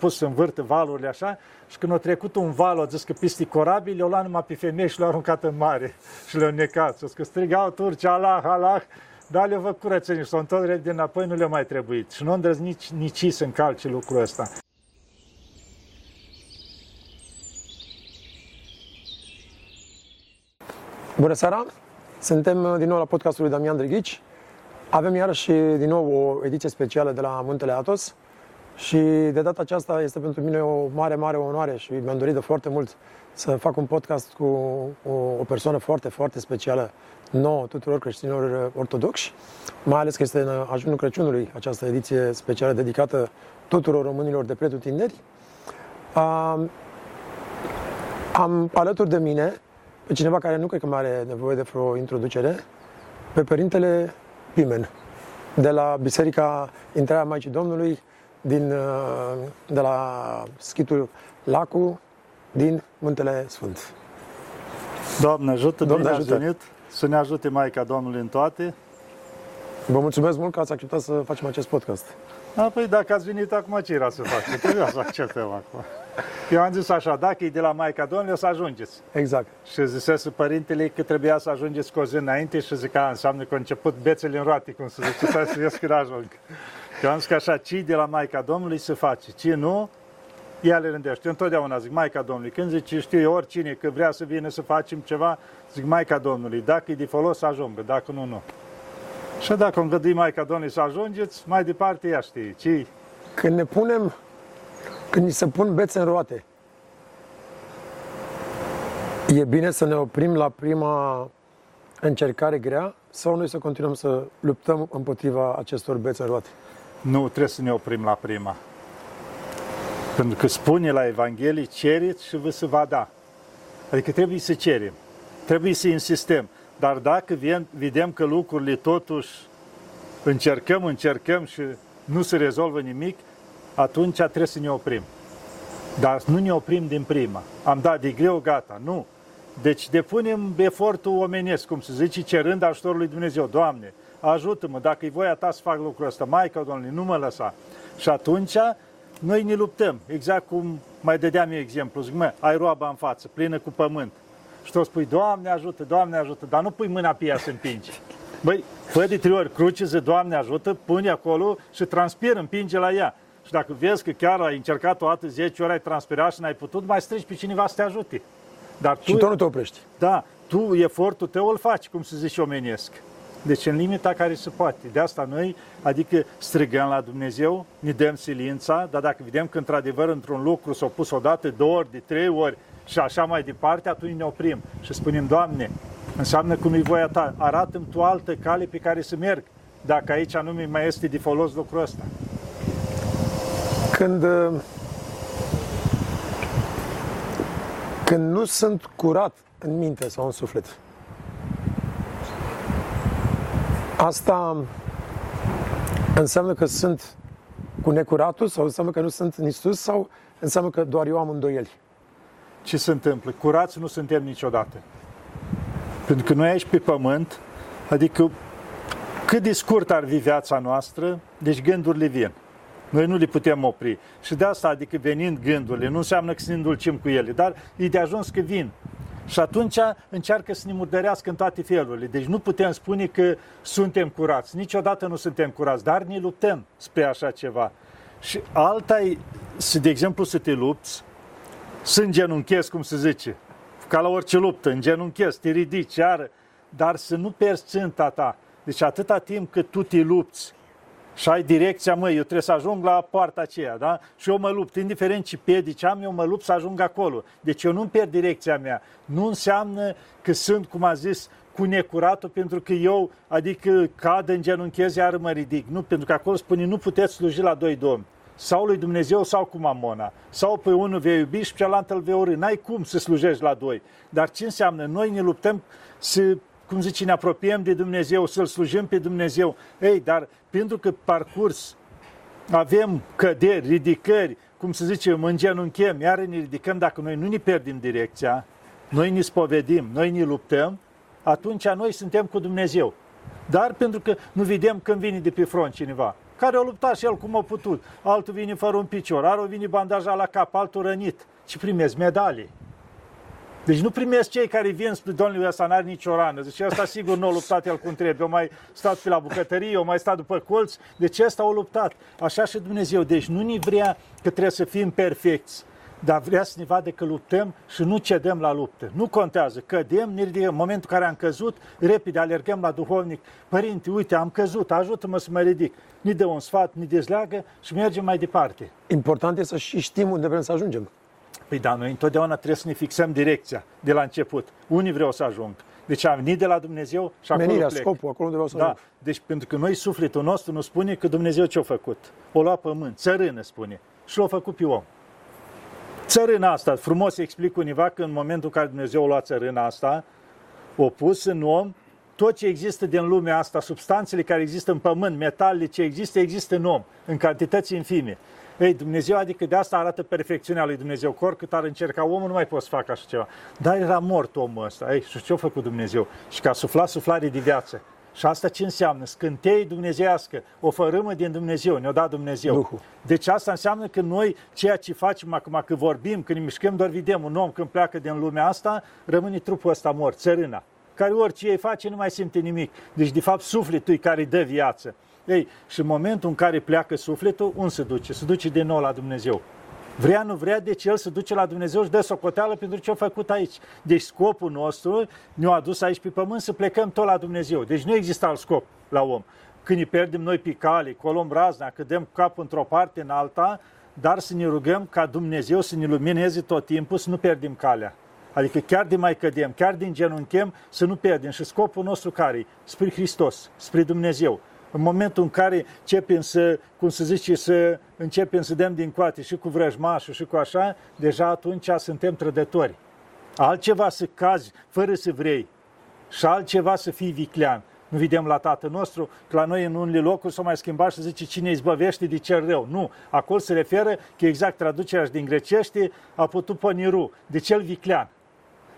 început să învârtă valurile așa și când a trecut un val, a zis că piste corabil, le-au luat numai pe femei și le-au aruncat în mare și le-au necat. Și că strigau turci, Allah, Allah, dar le-au făcut curățenie și s-au întors repede înapoi, nu le-a mai trebuit. Și nu îndrăznit nici, nici să încalce lucrul ăsta. Bună seara! Suntem uh, din nou la podcastul lui Damian Drighici. Avem iarăși din nou o ediție specială de la Muntele Atos și de data aceasta este pentru mine o mare, mare onoare și mi-am dorit de foarte mult să fac un podcast cu o, o persoană foarte, foarte specială nouă tuturor creștinilor ortodoxi, mai ales că este în ajunul Crăciunului această ediție specială dedicată tuturor românilor de pretutinderi. Um, am alături de mine pe cineva care nu cred că mai are nevoie de vreo introducere, pe Părintele Pimen, de la Biserica Intrarea Maicii Domnului, din, uh, de la schitul Lacu, din Muntele Sfânt. Doamne ajută, Doamne bine ajută. ați venit, să ne ajute Maica Domnului în toate. Vă mulțumesc mult că ați acceptat să facem acest podcast. A, păi dacă ați venit acum, ce era să fac? Că Trebuia să acceptăm acum. Eu am zis așa, dacă e de la Maica Domnului, o să ajungeți. Exact. Și zisese părintele că trebuia să ajungeți cu o zi înainte și zic că înseamnă că a început bețele în roate, cum să zice, să ies când ajung. Eu am zis că așa, ce de la Maica Domnului se face, ce nu, ea le rândește. Eu întotdeauna zic Maica Domnului. Când zice, știu eu, oricine că vrea să vină să facem ceva, zic Maica Domnului. Dacă e de folos, să ajungă, dacă nu, nu. Și dacă îngădui Maica Domnului să ajungeți, mai departe ea știe. ce Când ne punem, când ni se pun bețe în roate, e bine să ne oprim la prima încercare grea sau noi să continuăm să luptăm împotriva acestor bețe în roate? Nu, trebuie să ne oprim la prima. Pentru că spune la Evanghelie, cereți și vă se va da. Adică trebuie să cerem, trebuie să insistăm. Dar dacă vedem că lucrurile totuși încercăm, încercăm și nu se rezolvă nimic, atunci trebuie să ne oprim. Dar nu ne oprim din prima. Am dat de greu, gata. Nu. Deci depunem efortul omenesc, cum se zice, cerând ajutorul lui Dumnezeu. Doamne, ajută-mă, dacă e voia ta să fac lucrul ăsta, Maica Domnului, nu mă lăsa. Și atunci noi ne luptăm, exact cum mai dădeam eu exemplu. Zic, mă, ai roaba în față, plină cu pământ. Și tu spui, Doamne ajută, Doamne ajută, dar nu pui mâna pe ea să împingi. Băi, fă de trei ori cruce, zi, Doamne ajută, pune acolo și transpir, împinge la ea. Și dacă vezi că chiar ai încercat o dată 10 ori, ai transpirat și n-ai putut, mai strici pe cineva să te ajute. Dar tu, Și tot nu te oprești. da, tu efortul tău îl faci, cum se zice omenesc. Deci în limita care se poate. De asta noi, adică strigăm la Dumnezeu, ne dăm silința, dar dacă vedem că într-adevăr într-un lucru s-a pus o dată, două ori, de trei ori și așa mai departe, atunci ne oprim și spunem, Doamne, înseamnă că nu-i voia Ta, arată-mi Tu altă cale pe care să merg, dacă aici nu mi mai este de folos lucrul ăsta. Când, uh, când nu sunt curat în minte sau în suflet, asta înseamnă că sunt cu necuratul sau înseamnă că nu sunt în Isus sau înseamnă că doar eu am îndoieli? Ce se întâmplă? Curați nu suntem niciodată. Pentru că noi aici pe pământ, adică cât de scurt ar fi viața noastră, deci gândurile vin. Noi nu le putem opri. Și de asta, adică venind gândurile, nu înseamnă că să ne îndulcim cu ele, dar e de ajuns că vin. Și atunci încearcă să ne murdărească în toate felurile. Deci nu putem spune că suntem curați. Niciodată nu suntem curați, dar ne luptăm spre așa ceva. Și alta e, să, de exemplu, să te lupți, să îngenunchezi, cum se zice, ca la orice luptă, îngenunchezi, te ridici, iară, dar să nu pierzi ținta ta. Deci atâta timp cât tu te lupți și ai direcția, măi, eu trebuie să ajung la poarta aceea, da? Și eu mă lupt, indiferent ce piedici am, eu mă lupt să ajung acolo. Deci eu nu-mi pierd direcția mea. Nu înseamnă că sunt, cum a zis, cu necuratul pentru că eu, adică cad în genunchez, iar mă ridic. Nu, pentru că acolo spune, nu puteți sluji la doi domni. Sau lui Dumnezeu sau cu mamona. Sau pe unul vei iubi și pe celălalt îl vei urâ. N-ai cum să slujești la doi. Dar ce înseamnă? Noi ne luptăm să cum zice, ne apropiem de Dumnezeu, să-L slujim pe Dumnezeu. Ei, dar pentru că parcurs avem căderi, ridicări, cum se zice, mă îngenunchem, iar ne ridicăm, dacă noi nu ne pierdem direcția, noi ne spovedim, noi ne luptăm, atunci noi suntem cu Dumnezeu. Dar pentru că nu vedem când vine de pe front cineva, care a luptat și el cum a putut. Altul vine fără un picior, altul vine bandajat la cap, altul rănit. Și primesc medalii. Deci nu primesc cei care vin spre domnul ăsta, n-are nicio rană. Deci ăsta sigur nu a luptat el cum trebuie. Eu mai stat pe la bucătărie, eu mai stat după colț. Deci ăsta a luptat. Așa și Dumnezeu. Deci nu ni vrea că trebuie să fim perfecți dar vrea să ne vadă că luptăm și nu cedăm la luptă. Nu contează, cădem, ne ridicăm. În momentul în care am căzut, repede alergăm la duhovnic. Părinte, uite, am căzut, ajută-mă să mă ridic. Ni dă un sfat, ni dezleagă și mergem mai departe. Important e să și știm unde vrem să ajungem. Păi da, noi întotdeauna trebuie să ne fixăm direcția de la început. Unii vreau să ajung. Deci am venit de la Dumnezeu și acolo Menirea, plec. scopul, acolo unde vreau să Da, ajung. deci pentru că noi sufletul nostru nu spune că Dumnezeu ce-a făcut. O lua pământ, țărână spune. Și l-a făcut pe om. Țărâna asta, frumos explic univa că în momentul în care Dumnezeu a luat țărâna asta, o pus în om, tot ce există din lumea asta, substanțele care există în pământ, metalele ce există, există în om, în cantități infime. Ei, Dumnezeu, adică de asta arată perfecțiunea lui Dumnezeu. Că oricât ar încerca omul, nu mai poți să facă așa ceva. Dar era mort omul ăsta. Ei, și ce-a făcut Dumnezeu? Și că a suflat suflare de viață. Și asta ce înseamnă? Scântei dumnezeiască, o fărâmă din Dumnezeu, ne-o dat Dumnezeu. Duhul. Deci asta înseamnă că noi, ceea ce facem acum, că vorbim, când ne mișcăm, doar vedem un om când pleacă din lumea asta, rămâne trupul ăsta mort, țărâna, care orice ei face nu mai simte nimic. Deci, de fapt, sufletul e care îi dă viață. Ei, și în momentul în care pleacă sufletul, unde se duce? Se duce din nou la Dumnezeu. Vrea, nu vrea, deci el se duce la Dumnezeu și dă socoteală pentru ce a făcut aici. Deci scopul nostru ne-a adus aici pe pământ să plecăm tot la Dumnezeu. Deci nu există alt scop la om. Când ne pierdem noi pe cale, colom razna, că dăm capul într-o parte, în alta, dar să ne rugăm ca Dumnezeu să ne lumineze tot timpul, să nu pierdem calea. Adică chiar de mai cădem, chiar din genunchem, să nu pierdem. Și scopul nostru care e? Spre Hristos, spre Dumnezeu. În momentul în care începem să, cum să zice, să începem să dăm din coate și cu vrăjmașul și cu așa, deja atunci suntem trădători. Altceva să cazi fără să vrei și altceva să fii viclean. Nu vedem la Tatăl nostru că la noi în unele locuri s-a mai schimbat și zice cine izbăvește de cel rău. Nu, acolo se referă că exact traducerea și din grecește a putut poniru, de cel viclean.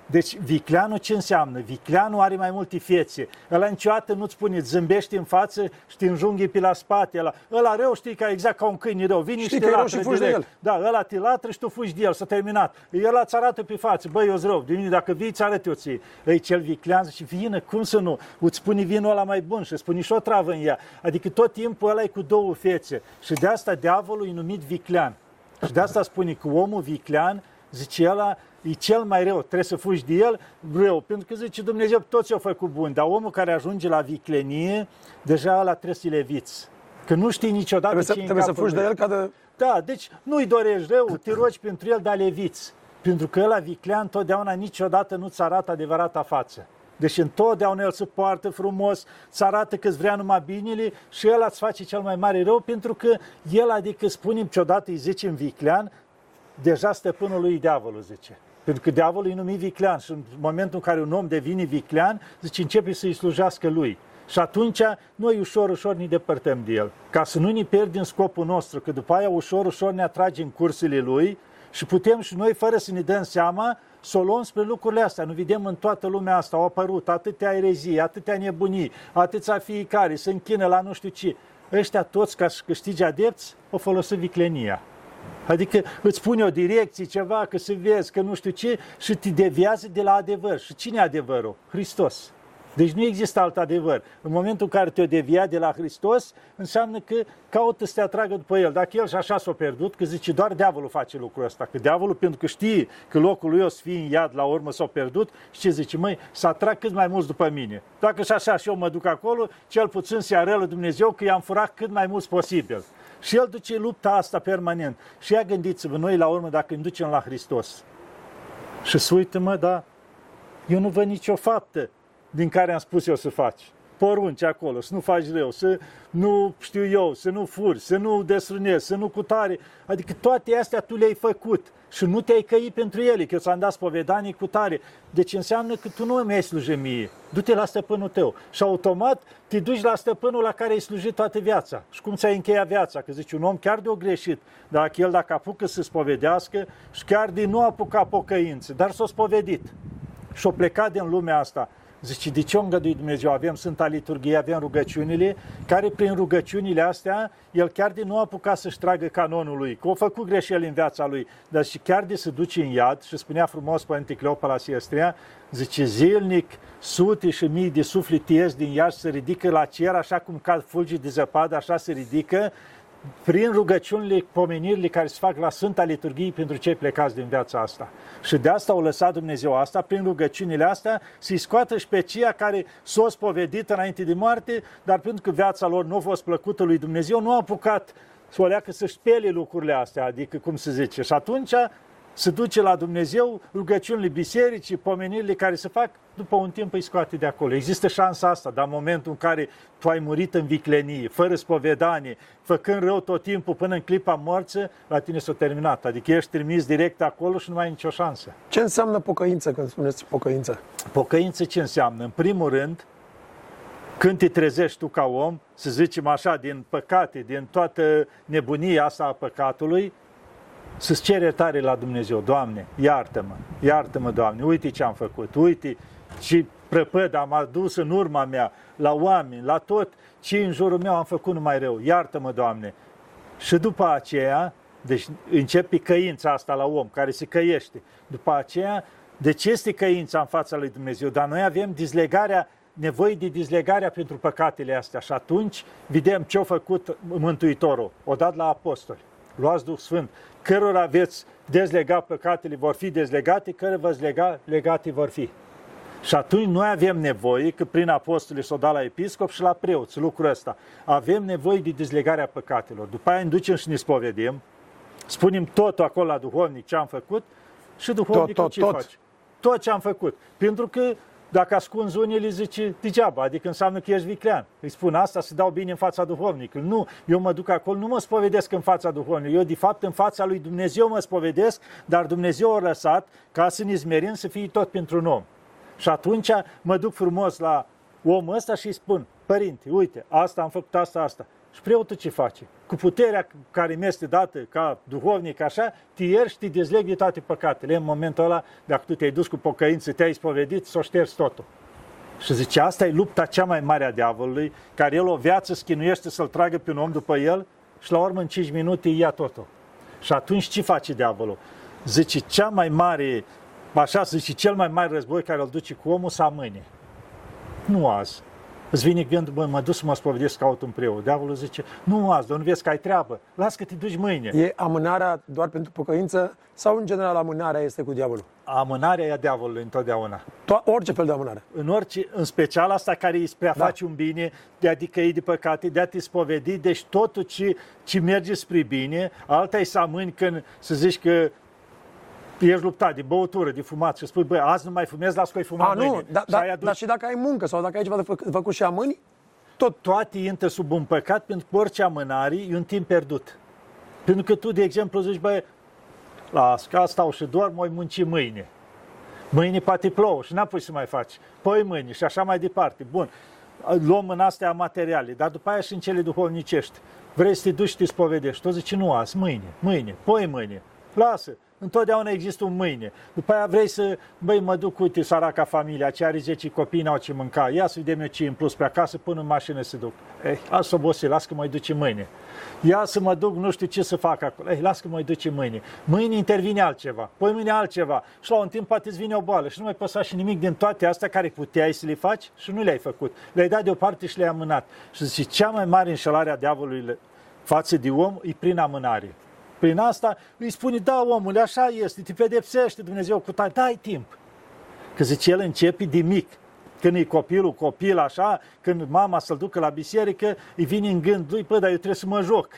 Deci vicleanul ce înseamnă? Vicleanul are mai multe fețe. Ăla niciodată nu-ți spune, îți zâmbește în față și te înjunghi pe la spate. Ăla, ăla rău știi că e exact ca un câine rău. Vine Știi și că te e rău latră și fugi de direct. el. Da, ăla te latră și tu fugi de el, s-a terminat. El îți arată pe față, băi, eu rău, de mine dacă vii, îți arăt eu ție. Ei, cel viclean și vină, cum să nu? Îți spune vinul ăla mai bun și îți spune și o travă în ea. Adică tot timpul ăla e cu două fețe. Și de asta diavolul e numit viclean. Și de asta spune că omul viclean, zice ăla, e cel mai rău, trebuie să fugi de el rău, pentru că zice Dumnezeu, toți au făcut bun, dar omul care ajunge la viclenie, deja ăla trebuie să-i leviți. Că nu știi niciodată Trebuie să, ce e în trebuie să capul fugi de lui. el ca de... Da, deci nu-i dorești rău, te rogi pentru el, dar leviți. Pentru că ăla viclean totdeauna niciodată nu-ți arată adevărata față. Deci întotdeauna el se poartă frumos, îți arată că îți vrea numai binele și el îți face cel mai mare rău pentru că el, adică spunem ce odată îi zicem viclean, deja stăpânul lui e diavolul, zice. Pentru că diavolul e numit viclean și în momentul în care un om devine viclean, zice, începe să-i slujească lui. Și atunci noi ușor, ușor ne depărtăm de el. Ca să nu ne pierdem scopul nostru, că după aia ușor, ușor ne atragem cursele lui și putem și noi, fără să ne dăm seama, să o luăm spre lucrurile astea. Nu vedem în toată lumea asta, au apărut atâtea erezii, atâtea nebunii, atâția fiecare, se închină la nu știu ce. Ăștia toți, ca să câștige adepți, o folosit viclenia. Adică îți pune o direcție, ceva, că să vezi, că nu știu ce, și te deviază de la adevăr. Și cine e adevărul? Hristos. Deci nu există alt adevăr. În momentul în care te-o devia de la Hristos, înseamnă că caută să te atragă după El. Dacă El și așa s-a pierdut, că zice doar diavolul face lucrul ăsta. Că diavolul, pentru că știe că locul lui o să fie în iad, la urmă s-a pierdut, și ce zice? Măi, să atrag cât mai mulți după mine. Dacă și așa și eu mă duc acolo, cel puțin se arălă Dumnezeu că i-am furat cât mai mulți posibil. Și el duce lupta asta permanent. Și ia gândiți-vă, noi la urmă, dacă îmi ducem la Hristos și să uită, mă, da, eu nu văd nicio faptă din care am spus eu să faci. Porunci acolo, să nu faci rău, să nu știu eu, să nu furi, să nu desrânezi, să nu cutare. Adică toate astea tu le-ai făcut și nu te-ai căit pentru ele, că eu ți-am dat spovedanii cu tare. Deci înseamnă că tu nu mi-ai slujit mie. Du-te la stăpânul tău. Și automat te duci la stăpânul la care ai slujit toată viața. Și cum ți-ai încheiat viața? Că zici, un om chiar de-o greșit, dacă el dacă apucă să spovedească și chiar de nu apuca pocăință, dar s-a spovedit și-o plecat din lumea asta Zice, de ce o îngăduit Dumnezeu? Avem Sfânta Liturghie, avem rugăciunile, care prin rugăciunile astea, el chiar de nu a apucat să-și tragă canonul lui, că a făcut greșeli în viața lui, dar și chiar de să duce în iad, și spunea frumos Părinte Cleopa Siestria, zice, zilnic, sute și mii de sufleti ies din iad se ridică la cer, așa cum cad fulgi de zăpadă, așa se ridică, prin rugăciunile, pomenirile care se fac la Sfânta Liturghie pentru cei plecați din viața asta. Și de asta au lăsat Dumnezeu asta, prin rugăciunile astea, să-i scoată și pe ceea care s-au spovedit înainte de moarte, dar pentru că viața lor nu a fost plăcută lui Dumnezeu, nu a apucat să o leacă să-și spele lucrurile astea, adică cum se zice. Și atunci se duce la Dumnezeu, rugăciunile bisericii, pomenirile care se fac, după un timp îi scoate de acolo. Există șansa asta, dar în momentul în care tu ai murit în viclenie, fără spovedanie, făcând rău tot timpul până în clipa morții, la tine s-a terminat. Adică ești trimis direct acolo și nu mai ai nicio șansă. Ce înseamnă pocăință când spuneți pocăință? Pocăință ce înseamnă? În primul rând, când te trezești tu ca om, să zicem așa, din păcate, din toată nebunia asta a păcatului, să-ți cere iertare la Dumnezeu. Doamne, iartă-mă, iartă-mă, Doamne, uite ce am făcut, uite ce prăpăd am adus în urma mea, la oameni, la tot ce în jurul meu am făcut numai rău. Iartă-mă, Doamne. Și după aceea, deci începe căința asta la om, care se căiește. După aceea, de ce este căința în fața lui Dumnezeu? Dar noi avem dizlegarea, nevoie de dizlegarea pentru păcatele astea. Și atunci vedem ce a făcut Mântuitorul. O dat la apostoli. Luați Duh Sfânt cărora veți dezlega păcatele vor fi dezlegate, care vă lega, legate vor fi. Și atunci noi avem nevoie, că prin apostoli s-o dat la episcop și la preoți, lucrul ăsta. Avem nevoie de dezlegarea păcatelor. După aia ducem și ne spovedim, spunem tot acolo la duhovnic ce am făcut și duhovnicul tot, tot, ce tot. face. Tot ce am făcut. Pentru că dacă ascunzi unii, zice degeaba, adică înseamnă că ești viclean. Îi spun asta să dau bine în fața duhovnicului. Nu, eu mă duc acolo, nu mă spovedesc în fața duhovnicului. Eu, de fapt, în fața lui Dumnezeu mă spovedesc, dar Dumnezeu a lăsat ca să ne zmerim să fie tot pentru un om. Și atunci mă duc frumos la omul ăsta și îi spun, părinte, uite, asta am făcut, asta, asta. Și preotul ce face? Cu puterea care mi este dată ca duhovnic așa, te ierși și te dezleg de toate păcatele. În momentul ăla, dacă tu te-ai dus cu pocăință, te-ai spovedit, să o ștergi totul. Și zice, asta e lupta cea mai mare a diavolului, care el o viață schinuiește să-l tragă pe un om după el și la urmă în 5 minute ia totul. Și atunci ce face diavolul? Zice, cea mai mare, așa zice, cel mai mare război care îl duce cu omul să amâne. Nu azi, Îți vine gândul, bă, mă duc să mă spovedesc, caut un preot. Diavolul zice, nu azi, nu vezi că ai treabă, las că te duci mâine. E amânarea doar pentru pocăință sau în general amânarea este cu diavolul? Amânarea e a diavolului întotdeauna. To- orice fel de amânare. În orice, în special asta care îi spre a da. face un bine, de a dicăi de păcate, de a te spovedi, deci totul ce, ce merge spre bine, alta e să amâni când să zici că ești luptat de băutură, de fumat și spui, băi, azi nu mai fumezi, las că ai fumat A, mâine. nu, da, da, adus... dar și dacă ai muncă sau dacă ai ceva de fă, făcut și amâni, tot. Toate intră sub un păcat pentru că orice amânare e un timp pierdut. Pentru că tu, de exemplu, zici, băi, las, că stau și doar, mai munci mâine. Mâine poate plouă și n-apoi să mai faci. Păi mâine și așa mai departe. Bun, luăm în astea materiale, dar după aia și în cele duhovnicești. Vrei să te duci și te spovedești. Tu zici, nu azi, mâine, mâine, poi mâine. Lasă, Întotdeauna există un mâine. După aia vrei să, băi, mă duc, uite, săraca familia, ce are 10 copii, n-au ce mânca, ia să vedem eu ce în plus pe acasă, până în mașină să duc. Eh, las obosit, las că mă duce mâine. Ia să mă duc, nu știu ce să fac acolo. Eh, las că mă duce mâine. Mâine intervine altceva, păi mâine altceva. Și la un timp poate îți vine o boală și nu mai păsa și nimic din toate astea care puteai să le faci și nu le-ai făcut. Le-ai dat deoparte și le-ai amânat. Și zice, cea mai mare înșelare a diavolului față de om e prin amânare. Prin asta îi spune, da, omule, așa este, te pedepsește Dumnezeu cu tare, dai timp. Că zice, el începe de mic. Când e copilul, copil așa, când mama să-l ducă la biserică, îi vine în gând lui, păi, dar eu trebuie să mă joc.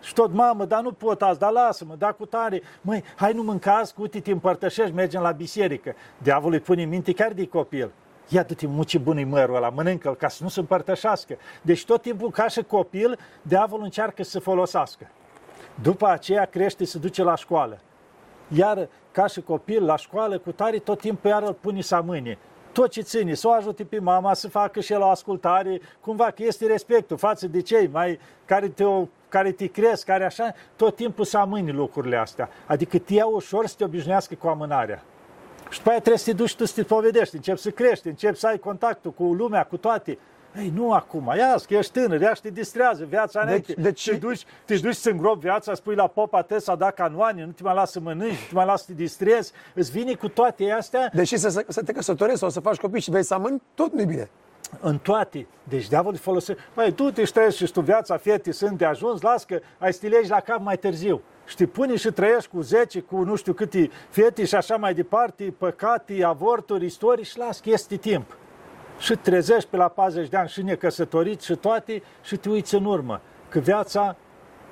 Și tot, mamă, dar nu pot azi, dar lasă-mă, da cu tare. Măi, hai nu mâncați, uite, te împărtășești, mergem la biserică. Diavolul îi pune în minte chiar de copil. Ia du-te muci bunii mărul ăla, mănâncă-l ca să nu se împărtășească. Deci tot timpul, ca și copil, diavolul încearcă să folosească. După aceea crește, se duce la școală. Iar ca și copil la școală, cu tare, tot timpul iar îl pune să mâine. Tot ce ține, să o ajute pe mama să facă și el o ascultare, cumva că este respectul față de cei mai care te, care te cresc, care așa, tot timpul să amâni lucrurile astea. Adică te ia ușor să te obișnuiască cu amânarea. Și după aia trebuie să te duci tu să te povedești, începi să crești, începi să ai contactul cu lumea, cu toate. Ei, nu acum, ia că ești tânăr, ia și te distrează viața deci, înainte. Deci, te, duci, te duci să îngrop viața, spui la popa te să da canoane, nu te mai lasă să mănânci, nu te mai lasă să te distrezi, îți vine cu toate astea. Deși să, să te căsătorești sau să faci copii și vei să amâni, tot nu-i bine în toate. Deci diavolul folosește. Păi, tu te trăiești și tu viața fietii sunt de ajuns, las că ai stilegi la cap mai târziu. Și te pune și trăiești cu 10, cu nu știu câte fete și așa mai departe, păcate, avorturi, istorii și las că este timp. Și trezești pe la 40 de ani și necăsătorit și toate și te uiți în urmă. Că viața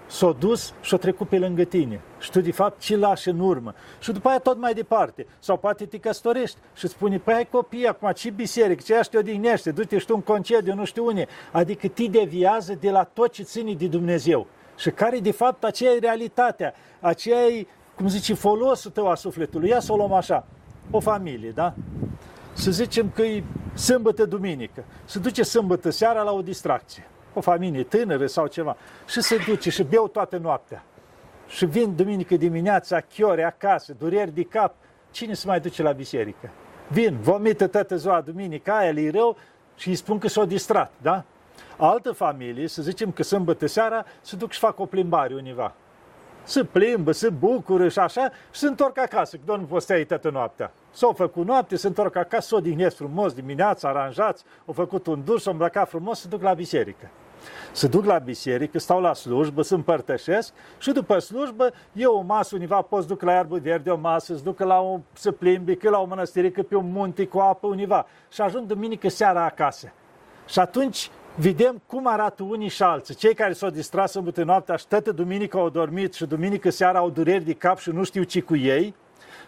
s-a dus și a trecut pe lângă tine. Și tu, de fapt, ce lași în urmă. Și după aia tot mai departe. Sau poate te căsătorești și îți spune, păi ai copii acum, ce biserică, ce te odihnește, du-te și tu în concediu, nu știu unde. Adică te deviază de la tot ce ține de Dumnezeu. Și care, de fapt, aceea e realitatea, aceea e, cum zice, folosul tău a sufletului. Ia să o luăm așa, o familie, da? Să zicem că e sâmbătă, duminică. Se duce sâmbătă seara la o distracție o familie tânără sau ceva, și se duce și beau toată noaptea. Și vin duminică dimineața, chiore acasă, dureri de cap, cine se mai duce la biserică? Vin, vomită toată ziua duminică, aia le rău și îi spun că s-au distrat, da? Altă familie, să zicem că sâmbătă seara, se duc și fac o plimbare univa. Se plimbă, se bucură și așa și se întorc acasă, că doar nu poți stai toată noaptea. S-au făcut noapte, se întorc acasă, s-au odihnesc frumos dimineața, aranjați, au făcut un duș, s-au îmbrăcat frumos, se duc la biserică. Se duc la biserică, stau la slujbă, se împărtășesc și după slujbă e o masă univa, poți duc la iarbă verde o masă, se ducă la o, să plimbi, că la o mănăstirică pe un munte cu apă univa și ajung duminică seara acasă. Și atunci vedem cum arată unii și alții. Cei care s-au distras în noaptea și toată duminică au dormit și duminică seara au dureri de cap și nu știu ce cu ei,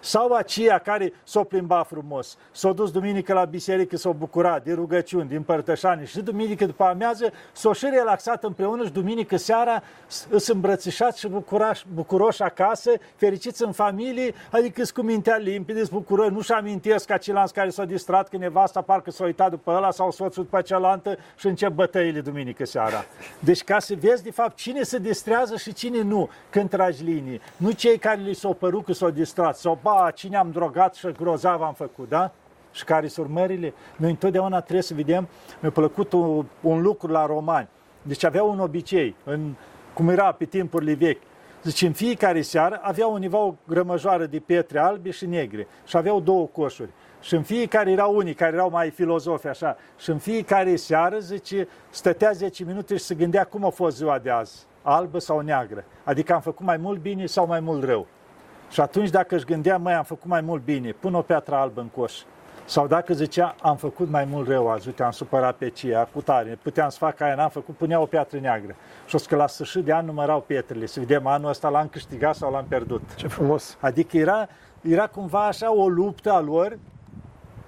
sau aceia care s-au plimbat frumos, s-au dus duminică la biserică, s-au bucurat de rugăciuni, din părtășani și duminică după amiază s-au și relaxat împreună și duminică seara sunt îmbrățișați și bucurași, bucuroși acasă, fericiți în familie, adică sunt cu mintea limpede, bucură, nu-și amintesc ca ceilalți care s-au distrat că nevasta parcă s-a uitat după ăla sau soțul după cealaltă și încep bătăile duminică seara. Deci ca să vezi de fapt cine se distrează și cine nu când tragi linii. Nu cei care li s-au părut că s-au distrat sau ba, cine am drogat și grozav am făcut, da? Și care sunt urmările? Noi întotdeauna trebuie să vedem, mi-a plăcut un, un lucru la romani. Deci aveau un obicei, în, cum era pe timpurile vechi. Deci în fiecare seară aveau undeva o grămăjoară de pietre albe și negre și aveau două coșuri. Și în fiecare erau unii care erau mai filozofi așa. Și în fiecare seară, zice, stătea 10 minute și se gândea cum a fost ziua de azi, albă sau neagră. Adică am făcut mai mult bine sau mai mult rău. Și atunci dacă își gândea, mai am făcut mai mult bine, pun o piatră albă în coș. Sau dacă zicea, am făcut mai mult rău azi, uite, am supărat pe cia, cu tare, puteam să fac aia, n-am făcut, punea o piatră neagră. Și o că la sfârșit de an numărau pietrele, să vedem anul ăsta l-am câștigat sau l-am pierdut. Ce frumos! Adică era, era cumva așa o luptă a lor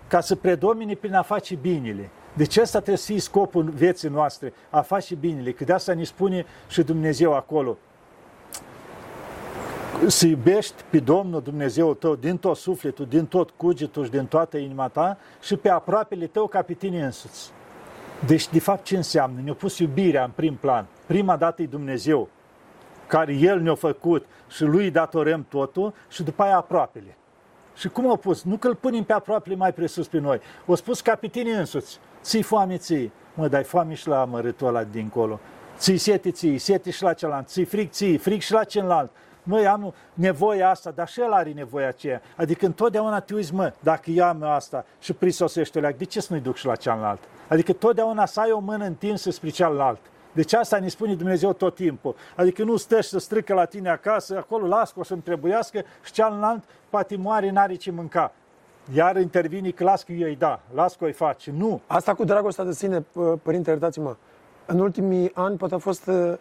ca să predomine prin a face binele. Deci ăsta trebuie să fie scopul vieții noastre, a face binele, că de asta ne spune și Dumnezeu acolo să iubești pe Domnul Dumnezeu tău din tot sufletul, din tot cugetul și din toată inima ta și pe aproapele tău ca pe tine însuți. Deci, de fapt, ce înseamnă? Ne-a pus iubirea în prim plan. Prima dată e Dumnezeu, care El ne-a făcut și Lui datorăm totul și după aia aproapele. Și cum au pus? Nu că îl punem pe aproapele mai presus pe noi. O spus ca pe tine însuți. Ții foame ții. Mă, dai foame și la mărâtul ăla dincolo. Ții sete ții, sete și la celălalt. Ții fric ții, fric și la celălalt măi, am nevoia asta, dar și el are nevoia aceea. Adică întotdeauna te uiți, mă, dacă eu am asta și prisosește leac, de ce să nu-i duc și la cealaltă? Adică totdeauna să ai o mână întinsă spre cealaltă. Deci asta ne spune Dumnezeu tot timpul. Adică nu stă și să strică la tine acasă, acolo las că o să-mi trebuiască și cealalt poate moare, n-are ce mânca. Iar intervine că las că eu îi da, las că îi face. Nu. Asta cu dragostea de sine, părinte, iertați-mă, în ultimii ani poate a fost uh,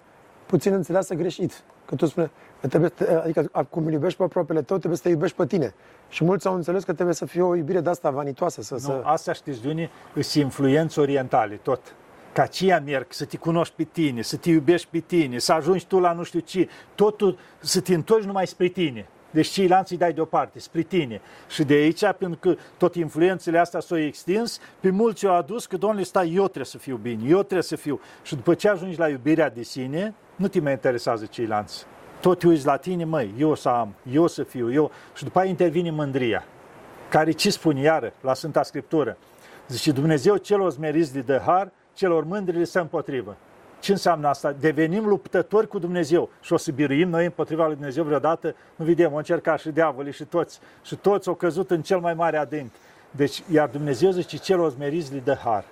puțin înțeleasă greșit. Că tu spune, trebuie, adică cum îl iubești pe aproapele tău, trebuie să te iubești pe tine. Și mulți au înțeles că trebuie să fie o iubire de asta vanitoasă. Să, nu, să... asta știți de unii, sunt influențe orientale, tot. Ca aceea merg, să te cunoști pe tine, să te iubești pe tine, să ajungi tu la nu știu ce, totul să te întorci numai spre tine. Deci ceilalți îi dai deoparte, spre tine. Și de aici, pentru că tot influențele astea s-au extins, pe mulți au adus că, domnule, stai, eu trebuie să fiu bine, eu trebuie să fiu. Și după ce ajungi la iubirea de sine, nu te mai interesează ceilalți. Tot te uiți la tine, măi, eu să am, eu să fiu, eu. Și după aia intervine mândria. care ce spune iară la Sfânta Scriptură? Zice, Dumnezeu celor smeriți de dă har, celor mândri le stă împotrivă. Ce înseamnă asta? Devenim luptători cu Dumnezeu și o să biruim noi împotriva lui Dumnezeu vreodată? Nu vedem, o încercat și diavolii și toți. Și toți au căzut în cel mai mare adânc. Deci, iar Dumnezeu zice, celor smeriți le dă har.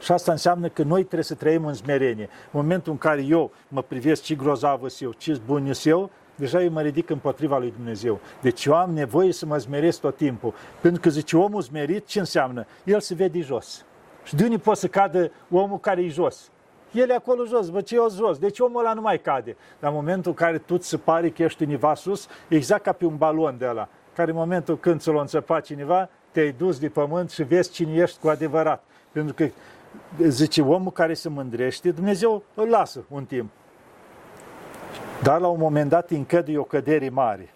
Și asta înseamnă că noi trebuie să trăim în smerenie. În momentul în care eu mă privesc ce grozavă eu, ce bun eu, deja eu mă ridic împotriva lui Dumnezeu. Deci eu am nevoie să mă zmeresc tot timpul. Pentru că zice, omul zmerit, ce înseamnă? El se vede jos. Și de unde poate să cadă omul care e jos? El e acolo jos, bă, ce eu jos. Deci omul ăla nu mai cade. Dar în momentul în care tu se pare că ești univa sus, exact ca pe un balon de ăla, care în momentul când ți-l înțepa cineva, te-ai dus de pământ și vezi cine ești cu adevărat. Pentru că, zice, omul care se mândrește, Dumnezeu îl lasă un timp. Dar la un moment dat încăduie o cădere mare.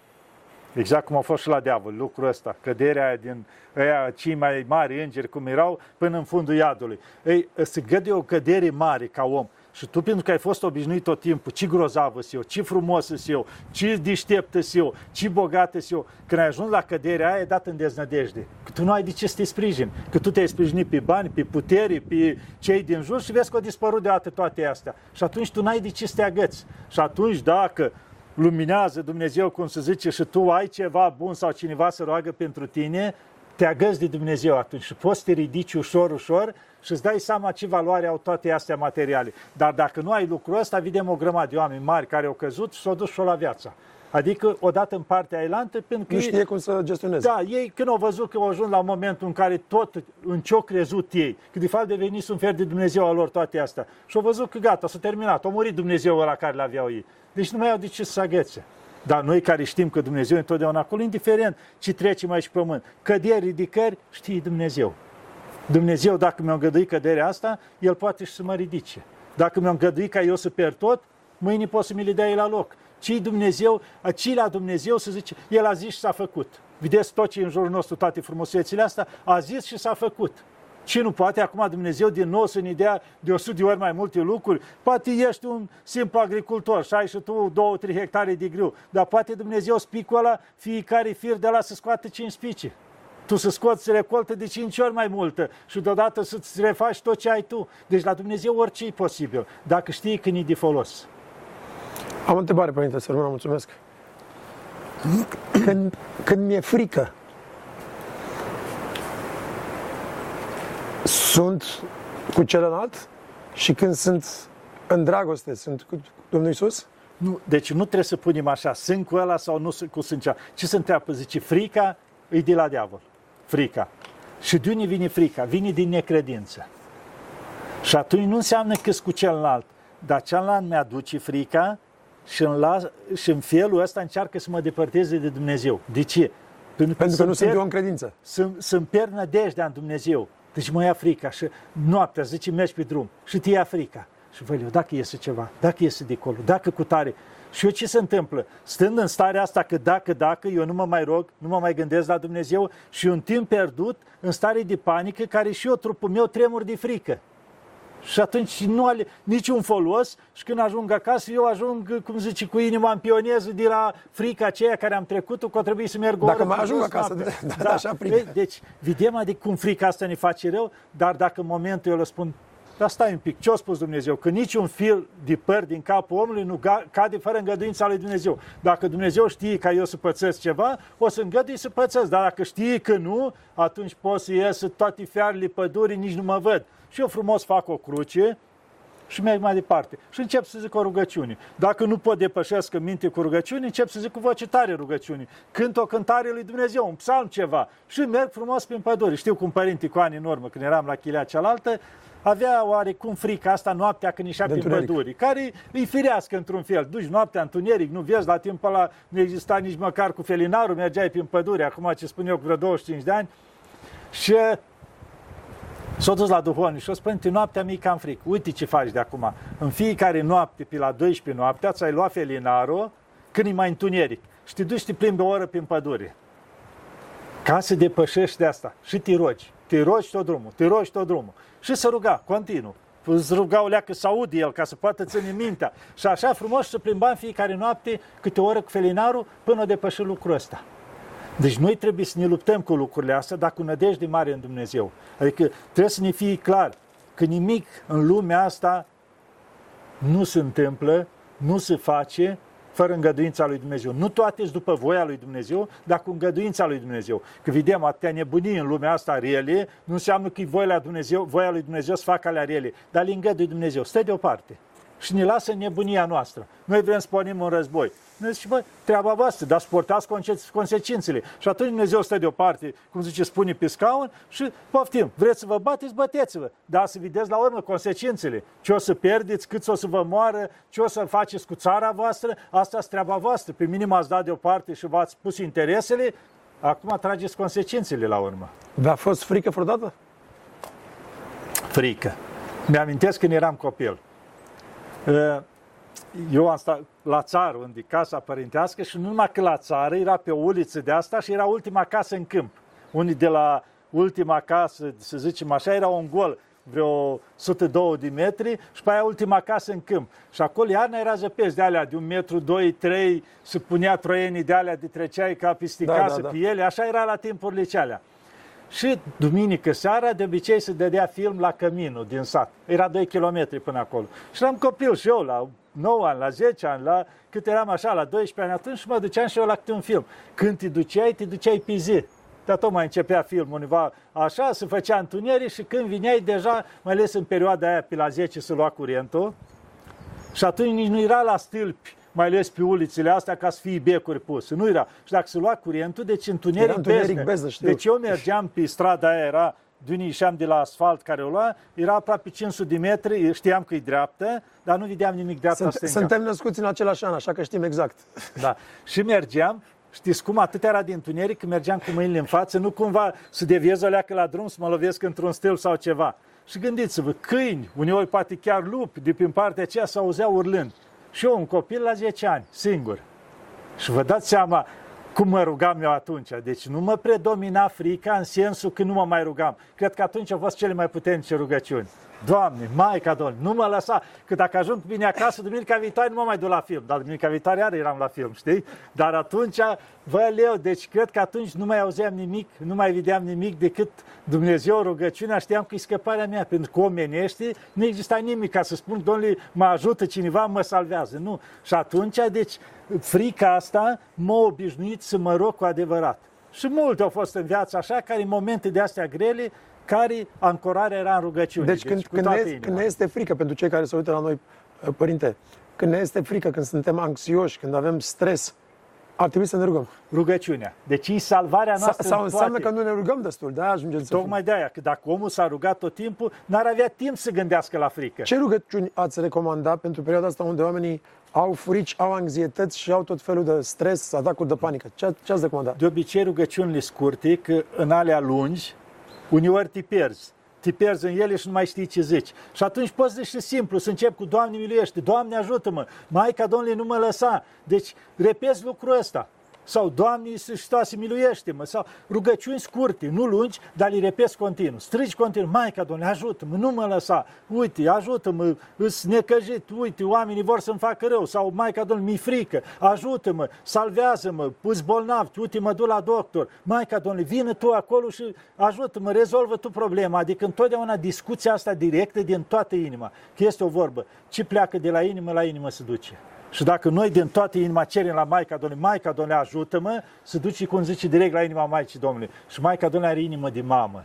Exact cum a fost și la diavol, lucrul ăsta, căderea aia din ăia cei mai mari îngeri cum erau până în fundul iadului. Ei, se găde o cădere mare ca om. Și tu, pentru că ai fost obișnuit tot timpul, ce grozavă eu, ce frumos eu, ce deșteptă eu, ce bogată eu, când ai ajuns la căderea aia, e dat în deznădejde. Că tu nu ai de ce să te sprijini. Că tu te-ai sprijinit pe bani, pe putere, pe cei din jur și vezi că au dispărut deodată toate astea. Și atunci tu n-ai de ce să te agăți. Și atunci, dacă luminează Dumnezeu, cum se zice, și tu ai ceva bun sau cineva să roagă pentru tine, te agăzi de Dumnezeu atunci și poți să te ridici ușor, ușor și îți dai seama ce valoare au toate astea materiale. Dar dacă nu ai lucrul ăsta, vedem o grămadă de oameni mari care au căzut și s-au dus și la viața. Adică odată în partea ailantă, pentru că... Nu știe ei, cum să gestioneze. Da, ei când au văzut că au ajuns la momentul în care tot în ce au crezut ei, că de fapt deveniți un fel de Dumnezeu al lor toate astea. Și au văzut că gata, s-a terminat, a murit Dumnezeu la care le-aveau ei. Deci nu mai au de ce să agățe. Dar noi care știm că Dumnezeu e întotdeauna acolo, indiferent ce trecem aici pe pământ, căderi, ridicări, știi Dumnezeu. Dumnezeu, dacă mi-a îngăduit căderea asta, El poate și să mă ridice. Dacă mi-a îngăduit ca eu să pierd tot, mâine pot să mi le dea la loc. Ce Dumnezeu, ce la Dumnezeu să zice, El a zis și s-a făcut. Vedeți tot ce în jurul nostru, toate frumusețile astea, a zis și s-a făcut. Ce nu poate acum Dumnezeu din nou să ne dea de 100 de ori mai multe lucruri? Poate ești un simplu agricultor și ai și tu 2-3 hectare de grâu, dar poate Dumnezeu spicul ăla, fiecare fir de la să scoată 5 spice. Tu să scoți recoltă de 5 ori mai multă și deodată să-ți refaci tot ce ai tu. Deci la Dumnezeu orice e posibil, dacă știi când e de folos. Am o întrebare, Părinte Sărmână, mulțumesc. Când, când mi-e frică, sunt cu celălalt și când sunt în dragoste, sunt cu Domnul Isus? Nu, deci nu trebuie să punem așa, sunt cu ăla sau nu sunt cu sunt Ce se întreabă? Zice, frica e de la diavol. Frica. Și de unde vine frica? Vine din necredință. Și atunci nu înseamnă că cu celălalt, dar celălalt mi-aduce frica și în, la, și în felul ăsta încearcă să mă depărteze de Dumnezeu. De ce? Pentru că, Pentru că nu sunt eu în credință. Să-mi pierd nădejdea în Dumnezeu. Deci mă ia frica și noaptea zice mergi pe drum și te ia frica. Și vă eu, dacă iese ceva, dacă iese de acolo, dacă cu tare. Și eu ce se întâmplă? Stând în starea asta că dacă, dacă, eu nu mă mai rog, nu mă mai gândesc la Dumnezeu și un timp pierdut în stare de panică care și eu, trupul meu, tremur de frică. Și atunci nu are niciun folos și când ajung acasă, eu ajung, cum zice, cu inima în pioneză de la frica aceea care am trecut-o, că o trebuie să merg o Dacă mai ajung acasă, da, da, da, așa frică. Deci, vedem adică cum frica asta ne face rău, dar dacă în momentul eu le spun, dar stai un pic, ce a spus Dumnezeu? Că niciun fir de păr din capul omului nu cade fără îngăduința lui Dumnezeu. Dacă Dumnezeu știe ca eu să pățesc ceva, o să îngădui să pățesc. Dar dacă știe că nu, atunci pot să ies toate fiarele pădurii, nici nu mă văd. Și eu frumos fac o cruce și merg mai departe. Și încep să zic o rugăciune. Dacă nu pot depășesc în minte cu rugăciune, încep să zic cu voce tare rugăciune. Cânt o cântare lui Dumnezeu, un psalm ceva. Și merg frumos prin pădure. Știu cum părinte cu ani în urmă, când eram la chilea cealaltă, avea oarecum frică asta noaptea când ieșea prin păduri, care îi firească într-un fel. Duci noaptea întuneric, nu vezi, la timpul ăla nu exista nici măcar cu felinarul, mergeai prin pădure, acum ce spun eu cu vreo 25 de ani. Și S-a dus la duhovnic și a spus, noaptea mi cam frică. Uite ce faci de acum. În fiecare noapte, pe la 12 noaptea, ți-ai luat felinarul când e mai întuneric și te duci te plimbi o oră prin pădure. Ca să depășești de asta. Și te rogi. Te rogi tot drumul, te rogi tot drumul. Și să ruga, continuu. Îți ruga o leacă să audă el, ca să poată ține mintea. Și așa frumos să plimba în fiecare noapte câte o oră cu felinarul până o depăși lucrul ăsta. Deci noi trebuie să ne luptăm cu lucrurile astea, dar cu nădejde mare în Dumnezeu. Adică trebuie să ne fie clar că nimic în lumea asta nu se întâmplă, nu se face fără îngăduința lui Dumnezeu. Nu toate sunt după voia lui Dumnezeu, dar cu îngăduința lui Dumnezeu. Că vedem atâtea nebunii în lumea asta rele, nu înseamnă că e voia lui Dumnezeu, voia lui Dumnezeu să facă alea rele, dar le îngăduie Dumnezeu. Stă deoparte și ne lasă nebunia noastră. Noi vrem să pornim un război. Noi zice, bă, treaba voastră, dar suportați consecințele. Și atunci Dumnezeu stă deoparte, cum zice, spune pe scaun și poftim, vreți să vă bateți, băteți-vă. Dar să vedeți la urmă consecințele. Ce o să pierdeți, cât o să vă moară, ce o să faceți cu țara voastră, asta este treaba voastră. Pe minim ați dat deoparte și v-ați pus interesele, acum trageți consecințele la urmă. V-a fost frică vreodată? Frică. Mi-amintesc când eram copil eu am stat la țară, unde casa părintească și nu numai că la țară, era pe o uliță de asta și era ultima casă în câmp. Unii de la ultima casă, să zicem așa, era un gol, vreo 102 de metri și pe aia ultima casă în câmp. Și acolo iarna era zăpezi de alea de un metru, doi, trei, se punea troienii de alea de treceai ca peste da, casă da, da. pe ele, așa era la timpurile cealea. Și duminică seara, de obicei, se dădea film la Căminul din sat. Era 2 km până acolo. Și eram copil și eu, la 9 ani, la 10 ani, la cât eram așa, la 12 ani atunci și mă duceam și eu la câte un film. Când te duceai, te duceai pe zi. Dar tot mai începea filmul undeva așa, se făcea întuneric și când vineai deja, mai ales în perioada aia pe la 10 să lua curentul, și atunci nici nu era la stâlpi mai ales pe ulițele astea, ca să fie becuri puse. Nu era. Și dacă se lua curentul, deci întuneric, întuneric beznă. știu. Deci eu mergeam pe strada aia, era din ieșeam de la asfalt care o lua, era aproape 500 de metri, știam că e dreaptă, dar nu vedeam nimic dreapta Sunt, stânga. Suntem născuți în același an, așa că știm exact. Da. Și mergeam, știți cum, atât era de întuneric că mergeam cu mâinile în față, nu cumva să deviez o leacă la drum, să mă lovesc într-un stil sau ceva. Și gândiți-vă, câini, uneori poate chiar lupi, de prin partea aceea s auzeau urlând. Și eu, un copil la 10 ani, singur. Și vă dați seama cum mă rugam eu atunci. Deci nu mă predomina frica în sensul că nu mă mai rugam. Cred că atunci au fost cele mai puternice rugăciuni. Doamne, Maica Domnului, nu mă lăsa, că dacă ajung bine acasă, duminica viitoare nu mă mai duc la film, dar duminica viitoare iar eram la film, știi? Dar atunci, vă leu, deci cred că atunci nu mai auzeam nimic, nu mai vedeam nimic decât Dumnezeu, rugăciunea, știam că e scăparea mea, pentru că omenește, nu exista nimic ca să spun, Domnule, mă ajută cineva, mă salvează, nu. Și atunci, deci, frica asta m-a obișnuit să mă rog cu adevărat. Și multe au fost în viață așa, care în momente de astea grele, care ancorarea era în rugăciune. Deci, deci când, când, ne, când ne este frică, pentru cei care se uită la noi, uh, părinte, când ne este frică, când suntem anxioși, când avem stres, ar trebui să ne rugăm. Rugăciunea. Deci e salvarea noastră Sau înseamnă că nu ne rugăm destul, de ajungem să Tocmai de aia, că dacă omul s-a rugat tot timpul, n-ar avea timp să gândească la frică. Ce rugăciuni ați recomanda pentru perioada asta unde oamenii au frici, au anxietăți și au tot felul de stres, atacuri de panică? Ce, ce ați recomanda? De obicei rugăciunile scurte, că în alea lungi Uneori te pierzi. Te pierzi în ele și nu mai știi ce zici. Și atunci poți zici și simplu, să încep cu Doamne miluiește, Doamne ajută-mă, Maica Domnului nu mă lăsa. Deci repezi lucrul ăsta sau Doamne Iisus Hristoase, miluiește-mă, sau rugăciuni scurte, nu lungi, dar le repezi continuu. Strigi continuu, Maica, Doamne, ajută-mă, nu mă lăsa, uite, ajută-mă, îți necăjit, uite, oamenii vor să-mi facă rău, sau Maica, Doamne, mi frică, ajută-mă, salvează-mă, pus bolnav, uite, mă duc la doctor, Maica, Doamne, vină tu acolo și ajută-mă, rezolvă tu problema, adică întotdeauna discuția asta directă din toată inima, că este o vorbă, ce pleacă de la inimă, la inimă se duce. Și dacă noi din toată inima cerem la Maica Domnului, Maica Domnului ajută-mă, să duci, cum zice, direct la inima Maicii Domnului. Și Maica Domnului are inimă de mamă,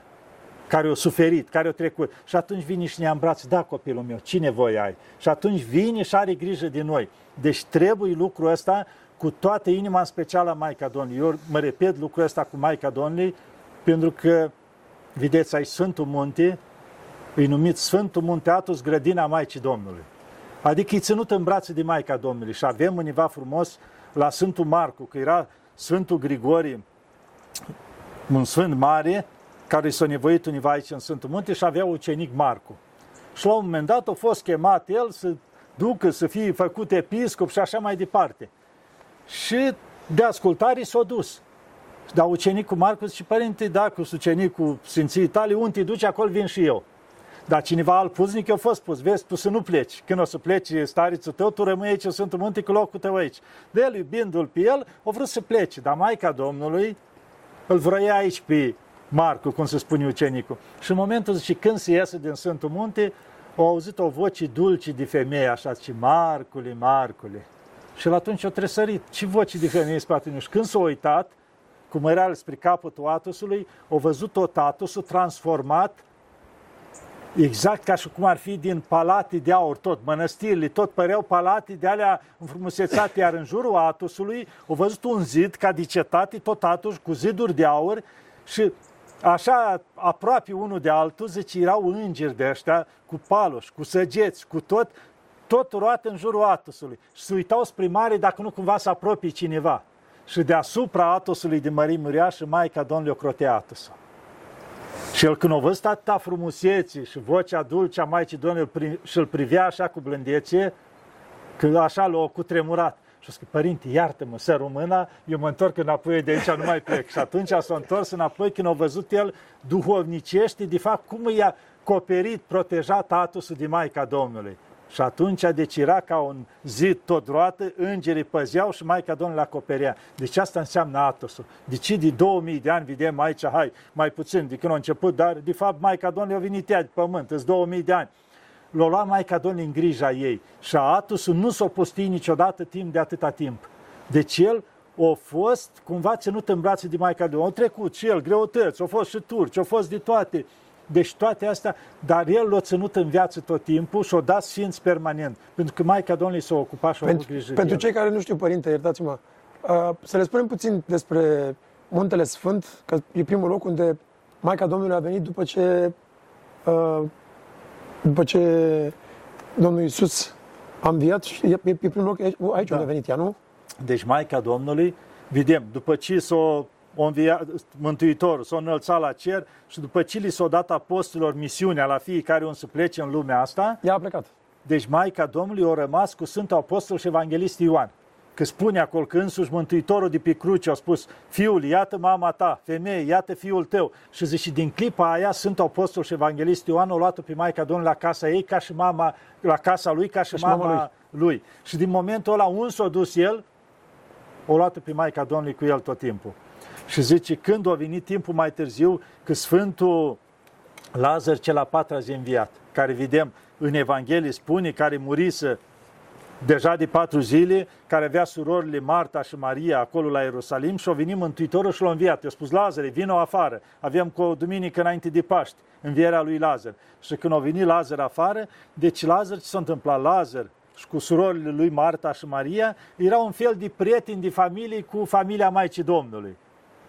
care o suferit, care o trecut. Și atunci vine și ne îmbrață, da, copilul meu, ce nevoie ai? Și atunci vine și are grijă de noi. Deci trebuie lucrul ăsta cu toată inima, în special la Maica Domnului. Eu mă repet lucrul ăsta cu Maica Domnului, pentru că, vedeți, ai Sfântul Munte, îi numit Sfântul Munte Atos, grădina Maicii Domnului. Adică e ținut în brațe de Maica Domnului și avem undeva frumos la Sfântul Marcu, că era Sfântul Grigori, un sfânt mare, care s-a nevoit undeva aici în Sfântul Munte și avea ucenic Marcu. Și la un moment dat a fost chemat el să ducă, să fie făcut episcop și așa mai departe. Și de ascultare s-a dus. Dar ucenicul Marcu zice, părinte, dacă ucenicul Sfinții tale, unde te duci, acolo vin și eu. Dar cineva alt puznic a fost pus, vezi, tu să nu pleci. Când o să pleci starițul tău, tu rămâi aici sunt Munte cu locul tău aici. De el, iubindu-l pe el, a vrut să plece, dar Maica Domnului îl vroia aici pe Marcu, cum se spune ucenicul. Și în momentul zice, când se iese din Sfântul Munte, au auzit o voce dulce de femeie, așa, zice, Marcule, Marcule. Și el atunci o tresărit. Ce voce de femeie spate nu Și când s-a uitat, cu măreal spre capătul Atosului, au văzut tot Atosul transformat Exact ca și cum ar fi din palate de aur, tot, mănăstirile, tot păreau palate de alea înfrumusețate, iar în jurul Atosului au văzut un zid ca de cetate, tot Atos, cu ziduri de aur și așa aproape unul de altul, zice, erau îngeri de ăștia cu paloși, cu săgeți, cu tot, tot roat în jurul Atosului. Și se uitau spre mare dacă nu cumva să apropie cineva. Și deasupra Atosului de mărime uriașă, Maica Domnului o crotea Atosul. Și el când a văzut atâta frumusețe și vocea dulce a Maicii Domnului și îl privea așa cu blândețe, că așa l-a cutremurat. Și a zis, părinte, iartă-mă, să româna, eu mă întorc înapoi de aici, nu mai plec. Și atunci s-a întors înapoi când a văzut el duhovnicește, de fapt, cum i-a coperit, protejat Atusul de Maica Domnului. Și atunci, deci era ca un zid tot roată, îngerii păzeau și Maica Domnului l acoperea. Deci asta înseamnă Atosul. Deci de 2000 de ani vedem aici, hai, mai puțin de când a început, dar de fapt Maica Domnului a venit ea de pământ, îți 2000 de ani. L-a luat Maica Domnului în grija ei și Atosul nu s-a pustit niciodată timp de atâta timp. Deci el a fost cumva ținut în brațe de Maica Domnului. Au trecut și el greutăți, au fost și turci, au fost de toate. Deci toate astea, dar el l-a ținut în viață tot timpul și o dat sfinț permanent. Pentru că Maica Domnului s-a ocupat și a avut grijă Pentru cei care nu știu, Părinte, iertați-mă, uh, să le spunem puțin despre Muntele Sfânt, că e primul loc unde Maica Domnului a venit după ce, uh, după ce Domnul Iisus a înviat și e, e primul loc aici, aici da. unde a venit ea, nu? Deci Maica Domnului, vedem, după ce s-a o învia, Mântuitorul s-a înălțat la cer și după ce li s-a dat apostolilor misiunea la fiecare un să plece în lumea asta, ea a plecat. Deci Maica Domnului a rămas cu Sfântul Apostol și Evanghelist Ioan. Că spune acolo că însuși Mântuitorul de pe cruce a spus, fiul, iată mama ta, femeie, iată fiul tău. Și zice, din clipa aia, Sfântul Apostol și Evanghelist Ioan au luat-o pe Maica Domnului la casa ei, ca și mama, la casa lui, ca și, ca și mama, mama lui. lui. Și din momentul ăla, un s-a dus el, o luat pe Maica Domnului cu el tot timpul. Și zice, când a venit timpul mai târziu, că Sfântul Lazar cel la patra zi înviat, care vedem în Evanghelie spune, care murise deja de patru zile, care avea surorile Marta și Maria acolo la Ierusalim și au venit Mântuitorul și l-a înviat. I-a spus, Lazare, vină afară. Aveam cu o duminică înainte de Paști, învierea lui Lazar. Și când a venit Lazar afară, deci Lazar, ce s-a întâmplat? Lazar și cu surorile lui Marta și Maria, era un fel de prieteni de familie cu familia Maicii Domnului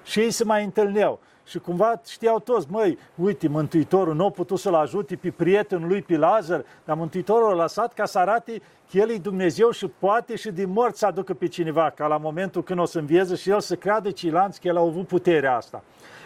și ei se mai întâlneau. Și cumva știau toți, măi, uite, Mântuitorul nu a putut să-l ajute pe prietenul lui, pe Lazar, dar Mântuitorul a lăsat ca să arate că El e Dumnezeu și poate și din morți să aducă pe cineva, ca la momentul când o să învieze și El să creadă ceilalți că El a avut puterea asta.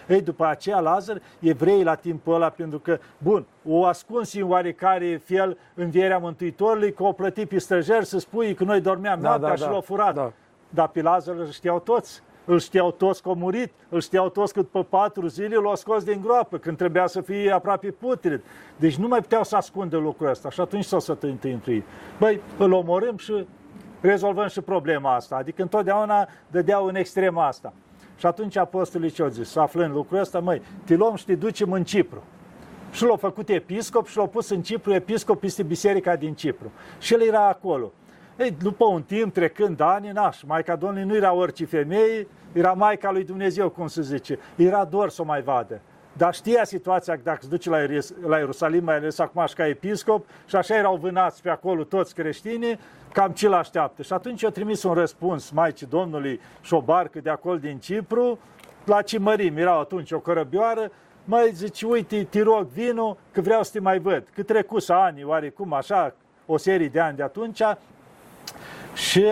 Ei, după aceea, Lazar, evrei la timpul ăla, pentru că, bun, o ascuns în oarecare fel învierea Mântuitorului, că o plăti pe străjeri să spui că noi dormeam da, noaptea da, și da, l-au furat. Da. Dar pe Lazar îl știau toți îl știau toți că a murit, îl știau toți că după patru zile l-au scos din groapă, când trebuia să fie aproape putred. Deci nu mai puteau să ascundă lucrul ăsta și atunci s-au să întâi. Băi, îl omorâm și rezolvăm și problema asta. Adică întotdeauna dădeau în extrema asta. Și atunci apostolii ce au zis? Aflând lucrul ăsta, măi, te luăm și te ducem în Cipru. Și l-au făcut episcop și l-au pus în Cipru, episcop este biserica din Cipru. Și el era acolo. Ei, după un timp, trecând ani, naș, Maica Domnului nu era orice femeie, era Maica lui Dumnezeu, cum se zice. Era dor să o mai vadă. Dar știa situația că dacă se duce la, la Ierusalim, mai ales acum și ca episcop, și așa erau vânați pe acolo toți creștinii, cam ce l-așteaptă. Și atunci a trimis un răspuns Maicii Domnului și o barcă de acolo din Cipru, la ce mărim, erau atunci o cărăbioară, mai zice, uite, te rog, vino, că vreau să te mai văd. Că trecut ani, oarecum, așa, o serie de ani de atunci, și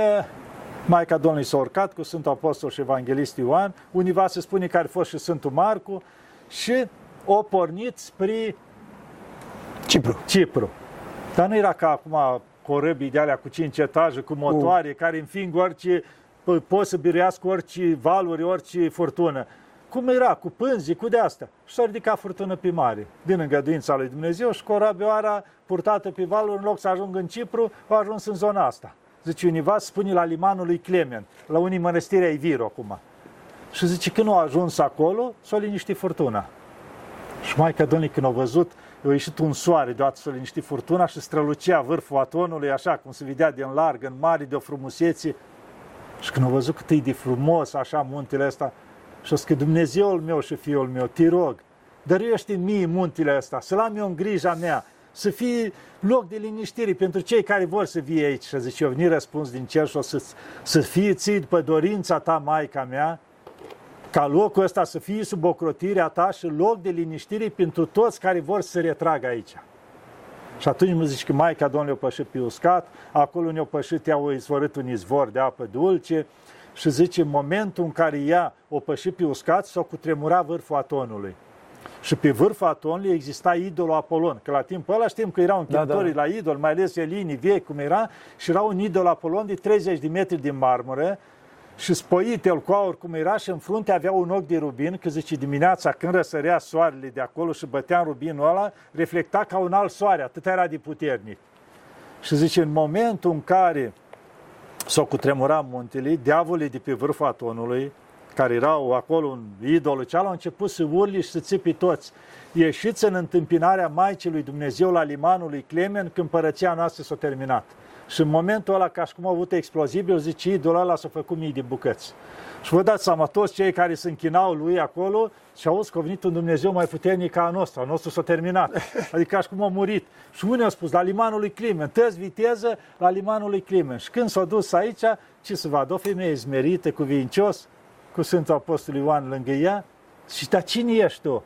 Maica Domnului s-a urcat cu Sfântul Apostol și Evanghelist Ioan, univa se spune că ar fost și Sfântul Marcu și o pornit spre Cipru. Cipru. Dar nu era ca acum corăbii de alea cu cinci etaje, cu motoare, uh. care înfing orice, pot să biruiască orice valuri, orice furtună. Cum era, cu pânzi, cu de astea. Și s-a ridicat furtună pe mare, din îngăduința lui Dumnezeu și corabioara purtată pe valuri, în loc să ajungă în Cipru, a ajuns în zona asta zice univa, spune la limanul lui Clement, la unii mănăstiri ai Viro acum. Și zice, când au ajuns acolo, s-a liniștit furtuna. Și Maica Domnului, când a văzut, a ieșit un soare, deodată s-a liniștit furtuna și strălucea vârful atonului, așa cum se vedea din larg, în mare, de o frumusețe. Și când a văzut cât e de frumos, așa, muntele ăsta, și a zis că Dumnezeul meu și Fiul meu, te rog, dăruiește mie muntele ăsta, să-l am eu în grija mea, să fie loc de liniștire pentru cei care vor să vie aici. Și zice, eu veni răspuns din cer și o să, să fie ții după dorința ta, Maica mea, ca locul ăsta să fie sub ocrotirea ta și loc de liniștire pentru toți care vor să se retragă aici. Și atunci mă zici că Maica Domnului a pășit pe uscat, acolo ne-a pășit, ea a izvorât un izvor de apă dulce și zice, în momentul în care ea o pășit pe uscat, s-a cutremurat vârful atonului. Și pe vârful atonului exista idolul Apolon. Că la timpul ăla știm că erau închinătorii da, da. la idol, mai ales elinii vechi cum era, și era un idol Apolon de 30 de metri din marmură, și spoit el cu aur cum era și în frunte avea un ochi de rubin, că zice dimineața când răsărea soarele de acolo și bătea în rubinul ăla, reflecta ca un alt soare, atât era de puternic. Și zice, în momentul în care s-o cutremura muntele, diavolii de pe vârful atonului, care erau acolo în idolul cealaltă, au început să urli și să țipi toți. Ieșiți în întâmpinarea Maicii lui Dumnezeu la limanul lui Clemen când părăția noastră s-a terminat. Și în momentul ăla, ca și cum au avut explozibil, zice, idolul ăla s-a făcut mii de bucăți. Și vă dați seama, toți cei care se închinau lui acolo și au că a venit un Dumnezeu mai puternic ca a nostru, a nostru s-a terminat. Adică ca și cum a murit. Și unii au spus, la limanul lui Climen, tăți viteză la limanul lui Climen. Și când s-a dus aici, ce să vadă, o femeie zmerită, vincios, cu Sfântul Apostol Ioan lângă ea, și dar cine ești tu?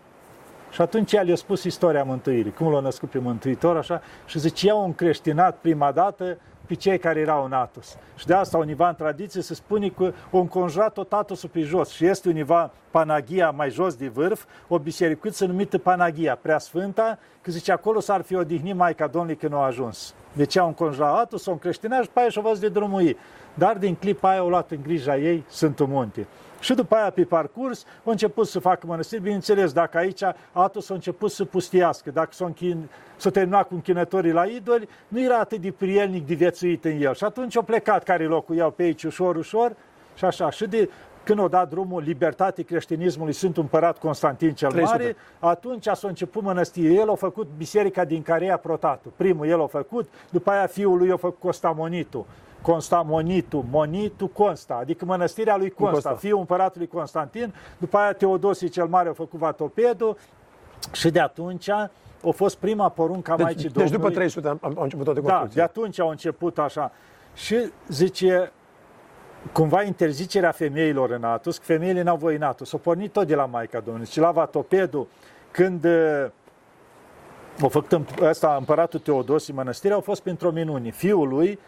Și atunci el i-a spus istoria mântuirii, cum l-a născut pe Mântuitor, așa, și zice, eu un creștinat prima dată pe cei care erau în Atos. Și de asta univa în tradiție se spune că o înconjurat tot Atosul pe jos și este univa Panagia mai jos de vârf, o bisericuță numită Panagia, prea sfânta, că zice acolo s-ar fi odihnit Maica Domnului când a ajuns. Deci au înconjurat Atos, o încreștinat și pe aia și-o văzut de drumul ei. Dar din clipa aia au luat în grija ei Sfântul Munte. Și după aia, pe parcurs, au început să facă mănăstiri. Bineînțeles, dacă aici Atos a început să pustiască, dacă s-a, închin, s-a terminat cu închinătorii la idoli, nu era atât de prielnic de viețuit în el. Și atunci au plecat care locuiau pe aici ușor, ușor, și așa. Și de, când o dat drumul libertate creștinismului sunt Împărat Constantin cel 300. Mare, atunci s-a început mănăstirea. El a făcut biserica din care a protatul. Primul el a făcut, după aia fiul lui a făcut Costamonitul. Consta Monitu, Monitu Consta, adică mănăstirea lui Consta, Consta. fiul împăratului Constantin, după aia Teodosie cel Mare a făcut Vatopedul și de atunci a fost prima poruncă a deci, Maicii Domnului. Deci după 300 au început toate Da, de atunci au început așa. Și zice, cumva interzicerea femeilor în Atos, că femeile n-au voie în Atos. S-a pornit tot de la Maica Domnului. Și la Vatopedul, când a făcut ăsta împăratul Teodosie mănăstirea, au fost pentru o minune. Fiul lui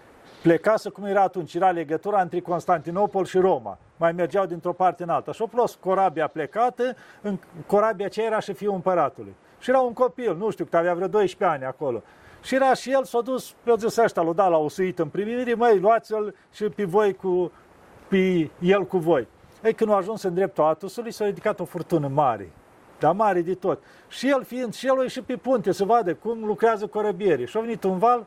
plecase cum era atunci, era legătura între Constantinopol și Roma. Mai mergeau dintr-o parte în alta. Și-o plos corabia plecată, în corabia aceea era și fiul împăratului. Și era un copil, nu știu, că avea vreo 12 ani acolo. Și era și el, s-a dus, pe zis ăștia, l-a dat la usuit în primire, măi, luați-l și pe voi cu, pe el cu voi. Ei, când a ajuns în dreptul Atusului, s-a ridicat o furtună mare, dar mare de tot. Și el fiind, și el a ieșit pe punte să vadă cum lucrează corăbierii. Și a venit un val,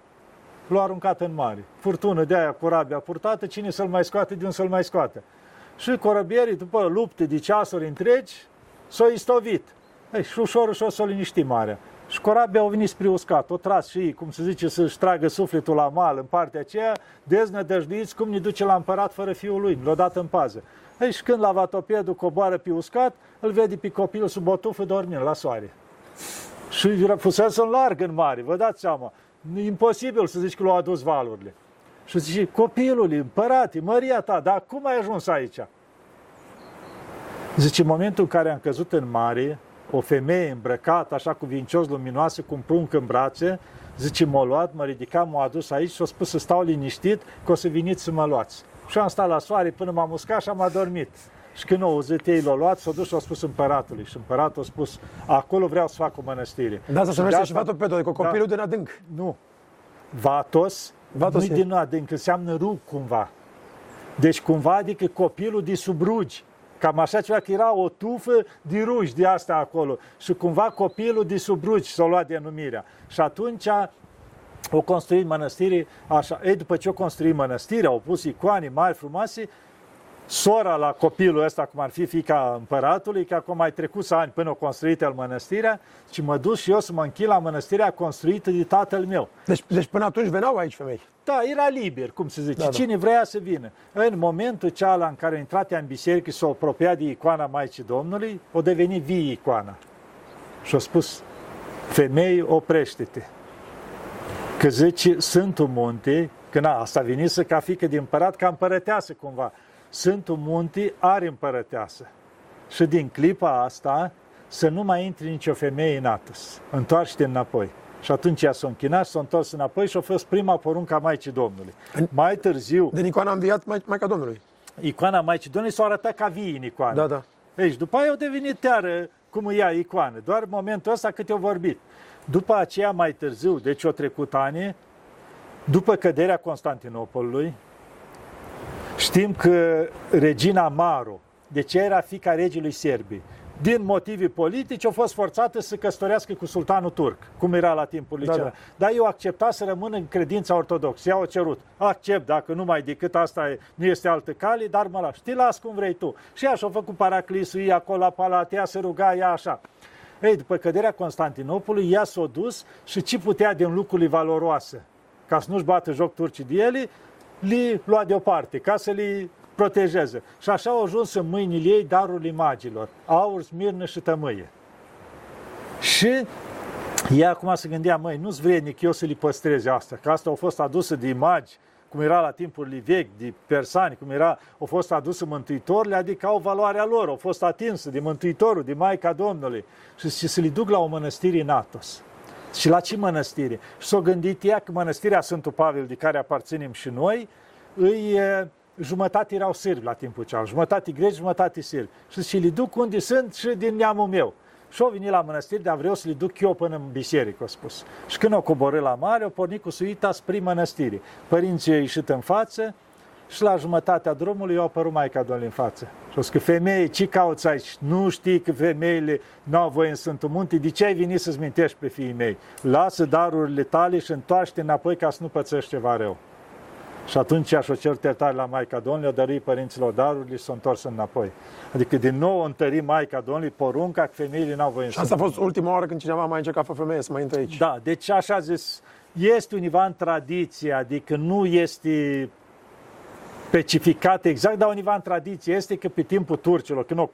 l-a aruncat în mare. Furtună de aia, corabia purtată, cine să-l mai scoate, de unde să-l mai scoate. Și corăbierii, după lupte de ceasuri întregi, s-au istovit. Ei, și ușor, ușor s-a liniștit marea. Și corabia au venit spre uscat, o tras și ei, cum se zice, să-și tragă sufletul la mal în partea aceea, deznădăjduiți cum ne duce la împărat fără fiul lui, l-a dat în pază. Ei, și când la vatopedul coboară pe uscat, îl vede pe copilul sub o tufă dormind la soare. Și fusese în larg în mare, vă dați seama. Imposibil să zici că l-au adus valurile. Și zice, copilul, împărate, măria ta, dar cum ai ajuns aici? Zice, în momentul în care am căzut în mare, o femeie îmbrăcată, așa cu vincios luminoasă, cu un prunc în brațe, zice, m-a luat, mă ridica, m-a adus aici și a spus să stau liniștit, că o să veniți să mă luați. Și am stat la soare până m-am uscat și am adormit. Și când au auzit ei, l-au luat, s-au dus și au spus împăratului. Și împăratul a spus, acolo vreau să fac o mănăstire. Da, să se numește și Vatopedul, adică copilul da, din adânc. Nu. Vatos, Vatos nu din adânc, înseamnă rug cumva. Deci cumva, adică copilul de sub rugi. Cam așa ceva, că era o tufă de rugi de asta acolo. Și cumva copilul de sub rugi s-a luat denumirea. Și atunci o construit mănăstire așa. Ei, după ce o construit mănăstirea, au pus icoane mari, frumoase, sora la copilul ăsta, cum ar fi fica împăratului, că acum mai trecut ani până o construit el mănăstirea, și mă duc și eu să mă închin la mănăstirea construită de tatăl meu. Deci, deci până atunci veneau aici femei? Da, era liber, cum se zice. Da, Cine da. vrea să vină. În momentul cealaltă în care a intrat în biserică și s-a apropiat de icoana Maicii Domnului, o deveni vie icoana. Și a spus, femei, oprește-te. Că zice, Sfântul Munte, că na, asta venise ca fică de împărat, ca împărăteasă cumva. Sfântul Munte are împărăteasă. Și din clipa asta, să nu mai intri nicio femeie în Atos. Întoarce-te înapoi. Și atunci ea s-a închinat, s-a întors înapoi și a fost prima poruncă a Maicii Domnului. În... Mai târziu... Din icoana a înviat Maica Domnului. Icoana Maicii Domnului s-a arătat ca vii în icoană. Da, da. Deci după aia au devenit teară cum îi ia icoană. Doar în momentul ăsta cât eu vorbit. După aceea, mai târziu, deci o trecut ani, după căderea Constantinopolului, știm că regina Maro, de ce era fica regelui Serbii, din motive politice, a fost forțată să căsătorească cu sultanul turc, cum era la timpul lui da, da. Dar eu accepta să rămân în credința ortodoxă. Ea o cerut. Accept, dacă nu mai decât asta e, nu este altă cale, dar mă las. Știi, las cum vrei tu. Și ea și-a făcut paraclisul, ei acolo la palat, ea se ruga, ea așa. Ei, după căderea Constantinopolului, ea s-a dus și ce putea din lucrurile valoroase, ca să nu-și bată joc turcii de ele, li lua deoparte, ca să li protejeze. Și așa au ajuns în mâinile ei darurile magilor, aur, smirnă și tămâie. Și ea acum se gândea, măi, nu-ți vrednic eu să li păstreze asta, că asta au fost aduse de magi, cum era la timpurile vechi, de persani, cum era, au fost aduse mântuitorile, adică au valoarea lor, au fost atinsă de Mântuitorul, de Maica Domnului și, și să le duc la o mănăstire în Atos. Și la ce mănăstire? Și s-a gândit ea că mănăstirea Sfântul Pavel, de care aparținem și noi, îi jumătate erau sârbi la timpul cealaltă, jumătate greci, jumătate sârbi. Și și le duc unde sunt și din neamul meu. Și au venit la mănăstiri, dar vreau să le duc eu până în biserică, a spus. Și când au coborât la mare, au pornit cu suita spre mănăstiri. Părinții au ieșit în față și la jumătatea drumului au apărut Maica Domnului în față. Și au spus că femeie, ce cauți aici? Nu știi că femeile nu au voie în Sfântul Munte? De ce ai venit să-ți mintești pe fiii mei? Lasă darurile tale și întoarce înapoi ca să nu pățești ceva rău. Și atunci și-o cer iertare la Maica Domnului, o dărui părinților darurile și s-a întors înapoi. Adică din nou o întări Maica Domnului porunca că femeile n-au voie Și asta a fost ultima oară când cineva mai încercat fără femeie să mai intre aici. Da, deci așa zis, este univa în tradiție, adică nu este specificat exact, dar univa în tradiție este că pe timpul turcilor, când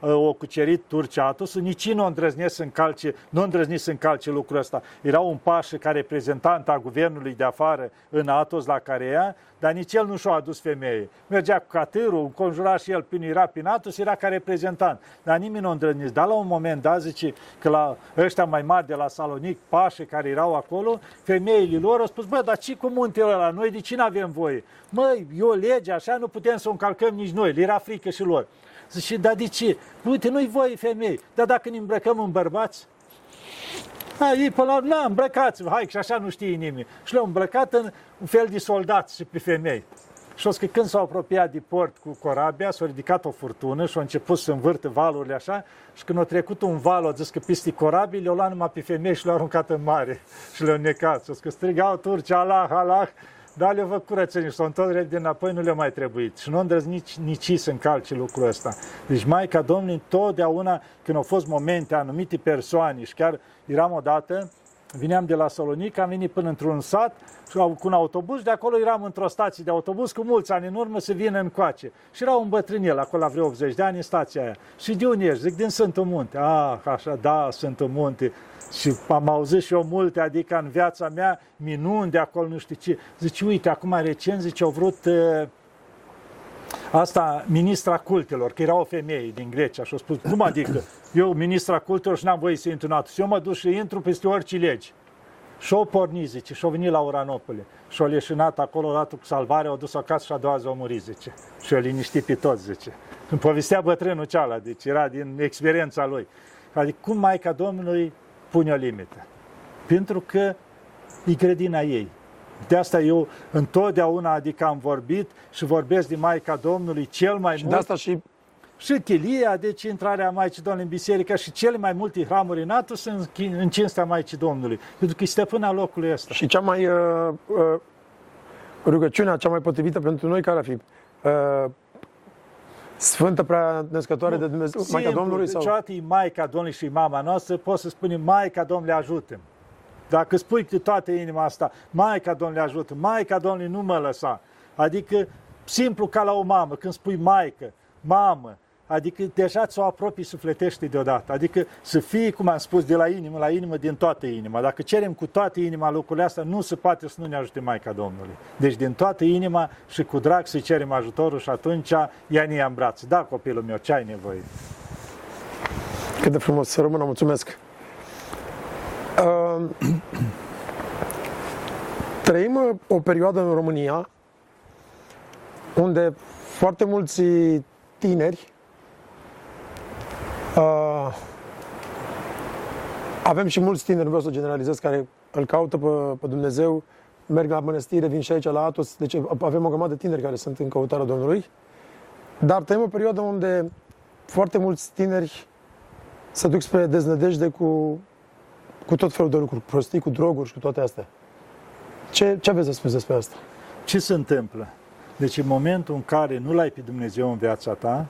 o, pe, o cucerit Turcia Atosul, nici nu îndrăznesc să încalce, nu îndrăznesc să încalce lucrul ăsta. Era un pașă ca reprezentant a guvernului de afară în Atos la care ea, dar nici el nu și-a adus femeie. Mergea cu catârul, înconjura și el prin era prin Atos, era ca reprezentant. Dar nimeni nu îndrăznesc. Dar la un moment dat zice că la ăștia mai mari de la Salonic, pașe care erau acolo, femeile lor au spus, bă, dar ce cu muntele ăla? Noi de ce nu avem voie? Măi, e o lege așa, nu putem să o încalcăm nici noi. Le era frică și lor. Zice, dar de ce? Uite, nu-i voi femei, dar dacă ne îmbrăcăm în bărbați, Ha, ei până la urmă, îmbrăcați-vă, hai, și așa nu știe nimeni. Și le-au îmbrăcat în un fel de soldați și pe femei. Și o că când s-au apropiat de port cu corabia, s-a ridicat o furtună și a început să învârte valurile așa și când a trecut un val, a zis că piste corabii, le-au luat numai pe femei și le-au aruncat în mare și le-au necat. Și că strigau turci, Allah, Allah, dar le-au făcut curățenie și s-au întors repede înapoi, nu le-a mai trebuit. Și nu îndrăz nici, nici să încalce lucrul ăsta. Deci Maica Domnului întotdeauna, când au fost momente, anumite persoane, și chiar eram odată, vineam de la Salonic, am venit până într-un sat cu un autobuz, de acolo eram într-o stație de autobuz cu mulți ani în urmă să vină în coace. Și era un bătrânel, acolo la vreo 80 de ani, în stația aia. Și de unde ești? Zic, din Sfântul Munte. Ah, așa, da, Sfântul Munte. Și am auzit și eu multe, adică în viața mea, minuni de acolo, nu știu ce. Zice, uite, acum recent, zice, au vrut uh, asta, ministra cultelor, că era o femeie din Grecia și a spus, cum adică, eu ministra cultelor și n-am voie să intru în NATO. Și eu mă duc și intru peste orice legi. Și o porni, zice, și-o venit la Uranopole. Și-o leșinat acolo, dat cu salvare, o dus acasă și a doua zi o muri, zice. Și o liniștit pe toți, zice. Când povestea bătrânul ceala, deci era din experiența lui. Adică cum Maica Domnului pune o limită. Pentru că e grădina ei. De asta eu întotdeauna, adică am vorbit și vorbesc de Maica Domnului cel mai și mult. de asta și și Chilia, deci intrarea Maicii Domnului în biserică și cele mai multe hramuri în Atos sunt în cinstea Maicii Domnului, pentru că e stăpâna locului ăsta. Și cea mai uh, uh, rugăciunea cea mai potrivită pentru noi care ar fi? Uh, Sfântă prea născătoare de Dumnezeu, Simplu, Maica Domnului? Sau? Niciodată e Maica Domnului și mama noastră, poți să spunem Maica Domnului ajută Dacă spui cu toată inima asta, Maica Domnului ajută, Maica Domnului nu mă lăsa. Adică simplu ca la o mamă, când spui Maică, mamă, Adică deja ți-o apropii sufletește deodată. Adică să fie, cum am spus, de la inimă la inimă, din toată inima. Dacă cerem cu toată inima lucrurile astea, nu se poate să nu ne ajute Maica Domnului. Deci din toată inima și cu drag să cerem ajutorul și atunci ea ne ia în brațe. Da, copilul meu, ce ai nevoie? Cât de frumos, să rămână, mulțumesc. Uh, trăim o perioadă în România unde foarte mulți tineri Uh, avem și mulți tineri, nu vreau să generalizez, care îl caută pe, pe Dumnezeu, merg la mănăstire, vin și aici la Atos, deci avem o grămadă de tineri care sunt în căutarea Domnului. Dar trăim o perioadă unde foarte mulți tineri se duc spre deznădejde cu, cu tot felul de lucruri, cu prostii, cu droguri și cu toate astea. Ce, ce aveți să spuneți despre asta? Ce se întâmplă? Deci în momentul în care nu l-ai pe Dumnezeu în viața ta,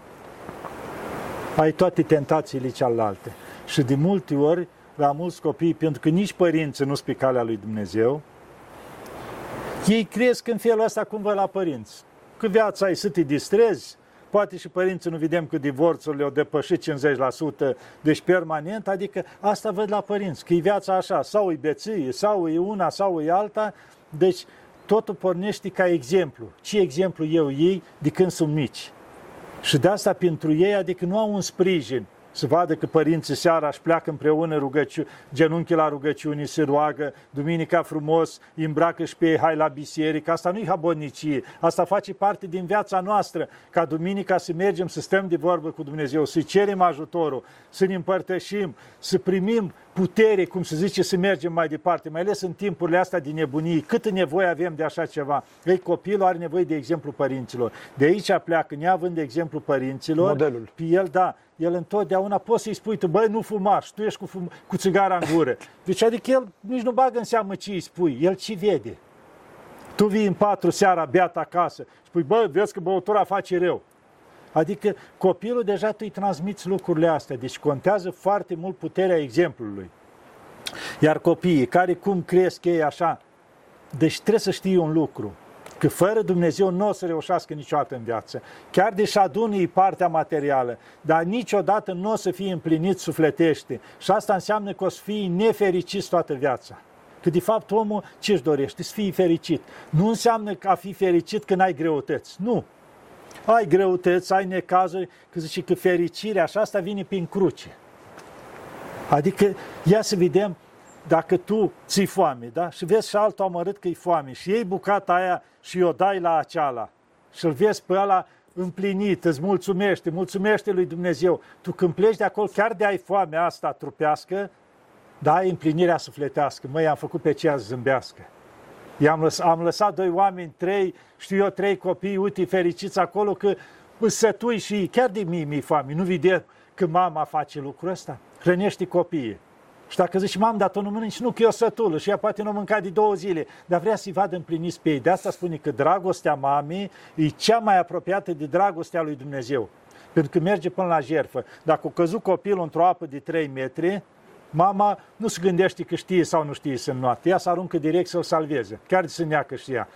ai toate tentațiile cealaltă. Și de multe ori, la mulți copii, pentru că nici părinții nu sunt pe calea lui Dumnezeu, ei cresc în felul ăsta cum vă la părinți. Că viața ai să te distrezi, poate și părinții nu vedem că divorțurile au depășit 50%, deci permanent, adică asta văd la părinți, că e viața așa, sau e beție, sau e una, sau e alta, deci totul pornește ca exemplu. Ce exemplu eu ei de când sunt mici? Și de asta pentru ei, adică nu au un sprijin să vadă că părinții seara își pleacă împreună rugăciu, genunchi la rugăciuni, se roagă, duminica frumos, îi îmbracă și pe ei, hai la biserică. Asta nu e habonicie, asta face parte din viața noastră, ca duminica să mergem, să stăm de vorbă cu Dumnezeu, să cerem ajutorul, să ne împărtășim, să primim putere, cum se zice, să mergem mai departe, mai ales în timpurile astea de nebunie. Câtă nevoie avem de așa ceva? Ei, copilul are nevoie de exemplu părinților. De aici pleacă, neavând de exemplu părinților, Modelul. pe el, da, el întotdeauna poți să-i spui tu, băi, nu fumaș și tu ești cu, fum- cu țigara în gură. Deci adică el nici nu bagă în seamă ce îi spui, el ce vede. Tu vii în patru seara beat acasă, spui, bă, vezi că băutura face rău. Adică copilul deja tu îi transmiți lucrurile astea, deci contează foarte mult puterea exemplului. Iar copiii care cum cresc ei așa, deci trebuie să știe un lucru, că fără Dumnezeu nu o să reușească niciodată în viață. Chiar deși adună partea materială, dar niciodată nu o să fie împlinit sufletește. Și asta înseamnă că o să fie nefericit toată viața. Că de fapt omul ce își dorește? Să fie fericit. Nu înseamnă că a fi fericit când ai greutăți. Nu. Ai greutăți, ai necazuri, că zice că fericirea așa asta vine prin cruce. Adică, ia să vedem, dacă tu ți foame, da? Și vezi și altul amărât că e foame și iei bucata aia și o dai la aceala și îl vezi pe ăla împlinit, îți mulțumește, mulțumește lui Dumnezeu. Tu când pleci de acolo, chiar de ai foame asta trupească, da, ai împlinirea sufletească. Măi, am făcut pe ceea zâmbească. I-am lăs, am lăsat doi oameni, trei, știu eu, trei copii, uite, fericiți acolo că sătui și chiar de mii mi foame. Nu vede că mama face lucrul ăsta? Hrănește copiii. Și dacă zici, mam, dar tu nu mănânci, nu, că eu sătul și ea poate nu mânca de două zile, dar vrea să-i vadă împliniți pe ei. De asta spune că dragostea mamei e cea mai apropiată de dragostea lui Dumnezeu. Pentru că merge până la jertfă. Dacă o căzut copilul într-o apă de 3 metri, mama nu se gândește că știe sau nu știe să înnoate. Ea să aruncă direct să-l salveze, chiar de să neacă și ea.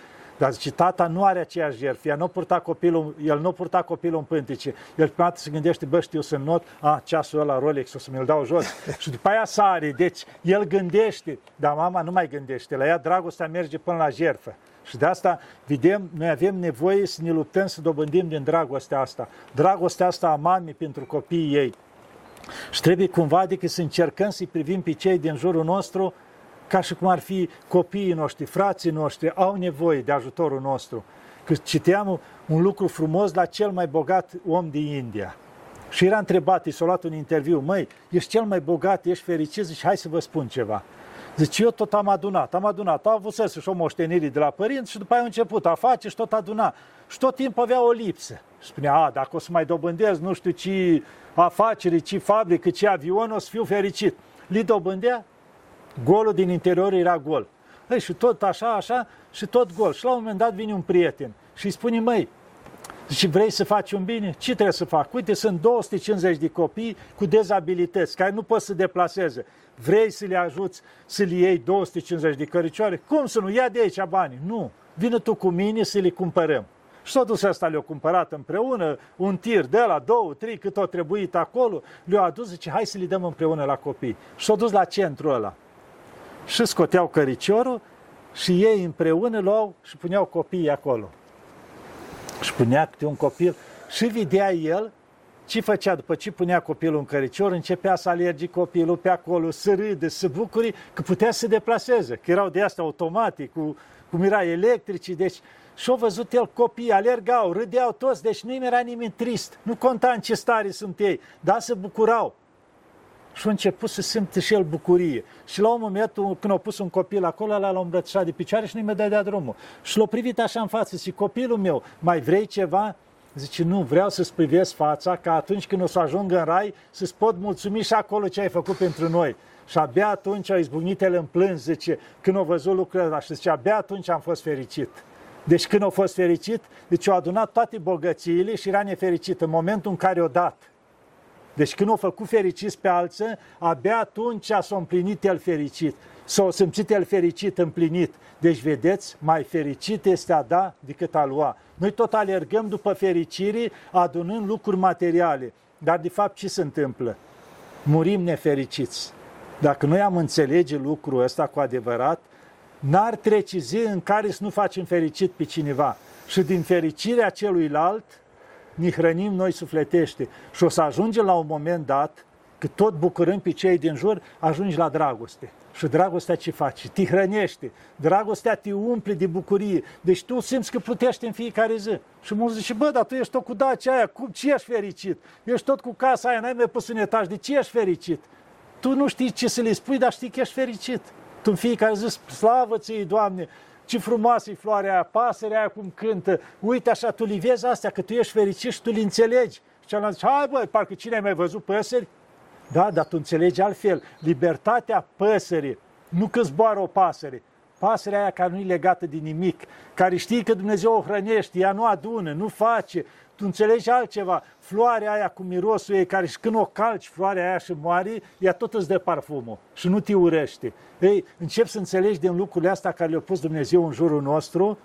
Dar zice, tata nu are aceeași jertfă, ea nu purta copilul, el nu purta copilul în pântece. El prima dată se gândește, bă, știu să not, a, ceasul ăla Rolex, o să mi-l dau jos. și după aia sare, deci el gândește, dar mama nu mai gândește, la ea dragostea merge până la jertfă. Și de asta, vedem, noi avem nevoie să ne luptăm să dobândim din dragostea asta. Dragostea asta a mamei pentru copiii ei. Și trebuie cumva, adică să încercăm să-i privim pe cei din jurul nostru ca și cum ar fi copiii noștri, frații noștri, au nevoie de ajutorul nostru. Că citeam un lucru frumos la cel mai bogat om din India. Și era întrebat, i s-a luat un interviu, măi, ești cel mai bogat, ești fericit? Zice, hai să vă spun ceva. Zice, eu tot am adunat, am adunat. Au avut să și o moștenire de la părinți și după aia a început a face și tot aduna. Și tot timpul avea o lipsă. Și spunea, a, dacă o să mai dobândesc nu știu ce afaceri, ce fabrică, ce avion, o să fiu fericit. Li dobândea Golul din interior era gol. Ei, și tot așa, așa, și tot gol. Și la un moment dat vine un prieten și îi spune, măi, Și vrei să faci un bine? Ce trebuie să fac? Uite, sunt 250 de copii cu dezabilități care nu pot să deplaseze. Vrei să le ajuți să le iei 250 de căricioare? Cum să nu? Ia de aici banii. Nu. Vină tu cu mine să le cumpărăm. Și s-a dus ăsta, le-a cumpărat împreună, un tir de la două, trei, cât au trebuit acolo, le-a adus, zice, hai să le dăm împreună la copii. Și s-a dus la centrul ăla. Și scoteau căriciorul și ei împreună luau și puneau copiii acolo. Și punea câte un copil și vedea el ce făcea după ce punea copilul în căricior, începea să alergi copilul pe acolo, să râde, să bucuri, că putea să se deplaseze, că erau de asta automatic, cu, cum era electrici, deci și-au văzut el copii, alergau, râdeau toți, deci nu era nimeni trist, nu conta în ce stare sunt ei, dar se bucurau. Și a început să simte și el bucurie. Și la un moment, când a pus un copil acolo, l-a îmbrățișat de picioare și nu-i mai dădea drumul. Și l-a privit așa în față și copilul meu, mai vrei ceva? Zice, nu, vreau să-ți privesc fața ca atunci când o să ajung în rai să-ți pot mulțumi și acolo ce ai făcut pentru noi. Și abia atunci a izbucnit el în plâns, zice, când a văzut lucrurile ăla și zice, abia atunci am fost fericit. Deci când a fost fericit, deci a adunat toate bogățiile și era nefericit în momentul în care o dat. Deci când o făcut fericiți pe alții, abia atunci s-a împlinit el fericit. S-a simțit el fericit, împlinit. Deci, vedeți, mai fericit este a da decât a lua. Noi tot alergăm după fericire, adunând lucruri materiale. Dar, de fapt, ce se întâmplă? Murim nefericiți. Dacă noi am înțelege lucrul ăsta cu adevărat, n-ar trece zi în care să nu facem fericit pe cineva. Și din fericirea celuilalt, ne hrănim noi sufletește. Și o să ajungem la un moment dat, că tot bucurând pe cei din jur, ajungi la dragoste. Și dragostea ce face? Te hrănește. Dragostea te umple de bucurie. Deci tu simți că plutești în fiecare zi. Și mulți zice, bă, dar tu ești tot cu dacia aia, cum, ce ești fericit? Ești tot cu casa aia, n-ai mai pus un etaj, de ce ești fericit? Tu nu știi ce să le spui, dar știi că ești fericit. Tu în fiecare zi, slavă ți Doamne, ce frumoasă e floarea aia, pasărea aia cum cântă, uite așa, tu li vezi astea, că tu ești fericit și tu le înțelegi. Și celălalt zice, hai băi, parcă cine ai mai văzut păsări? Da, dar tu înțelegi altfel. Libertatea păsării, nu că zboară o pasăre, pasărea aia care nu e legată de nimic, care știe că Dumnezeu o hrănește, ea nu adună, nu face, tu înțelegi altceva. Floarea aia cu mirosul ei, care și când o calci floarea aia și moare, ea tot îți dă parfumul și nu te urește. Ei, încep să înțelegi din lucrurile astea care le-a pus Dumnezeu în jurul nostru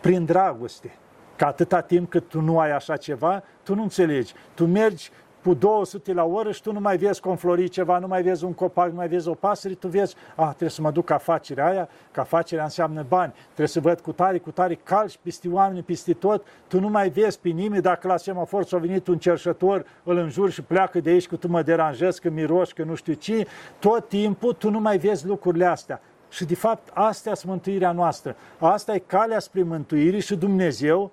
prin dragoste. Că atâta timp cât tu nu ai așa ceva, tu nu înțelegi. Tu mergi cu 200 la oră și tu nu mai vezi conflori ceva, nu mai vezi un copac, nu mai vezi o pasăre, tu vezi, ah, trebuie să mă duc afacerea aia, că afacerea înseamnă bani, trebuie să văd cu tare, cu tare, calci peste oameni, peste tot, tu nu mai vezi pe nimeni, dacă la semafor s-a venit un cerșător, îl înjuri și pleacă de aici, că tu mă deranjezi, că miroși, că nu știu ce, tot timpul tu nu mai vezi lucrurile astea. Și de fapt, astea sunt mântuirea noastră. Asta e calea spre mântuire și Dumnezeu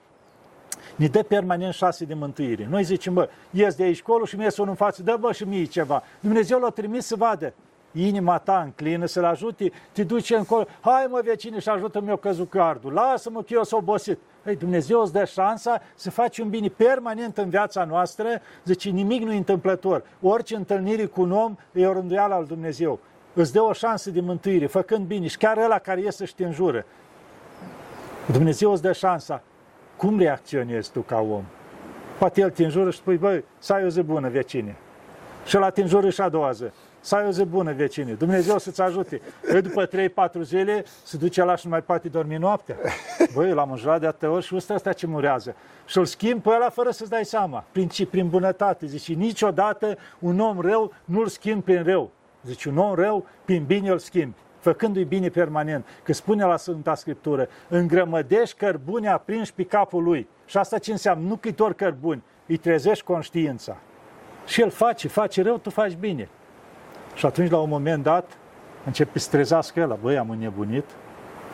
ne dă permanent șase de mântuire. Noi zicem, bă, ies de aici colo și mi ies unul în față, dă bă și mie ceva. Dumnezeu l-a trimis să vadă. Inima ta înclină să-l ajute, te duce încolo, hai mă vecine și ajută-mi eu căzut cardul, lasă-mă că eu s-o obosit. Ei, Dumnezeu îți dă șansa să faci un bine permanent în viața noastră, zice, nimic nu e întâmplător. Orice întâlnire cu un om e o rânduială al Dumnezeu. Îți dă o șansă de mântuire, făcând bine. Și chiar ăla care iese și te înjură. Dumnezeu îți dă șansa cum reacționezi tu ca om? Poate el te înjură și spui, băi, să ai o zi bună, vecine. Și la te înjură și a doua zi. Să ai o zi bună, vecine. Dumnezeu să-ți ajute. Păi după 3-4 zile se duce la și nu mai poate dormi noaptea. Băi, l-am înjurat de atâtea ori și ăsta asta ce murează. Și îl schimb pe ăla fără să-ți dai seama. Prin, prin bunătate. Zice, niciodată un om rău nu-l schimb prin rău. Zice, un om rău, prin bine îl schimbi făcându-i bine permanent. Că spune la Sfânta Scriptură, îngrămădești cărbune aprinși pe capul lui. Și asta ce înseamnă? Nu că doar cărbuni, îi trezești conștiința. Și el face, face rău, tu faci bine. Și atunci, la un moment dat, începe să trezească ăla. Băi, am înnebunit,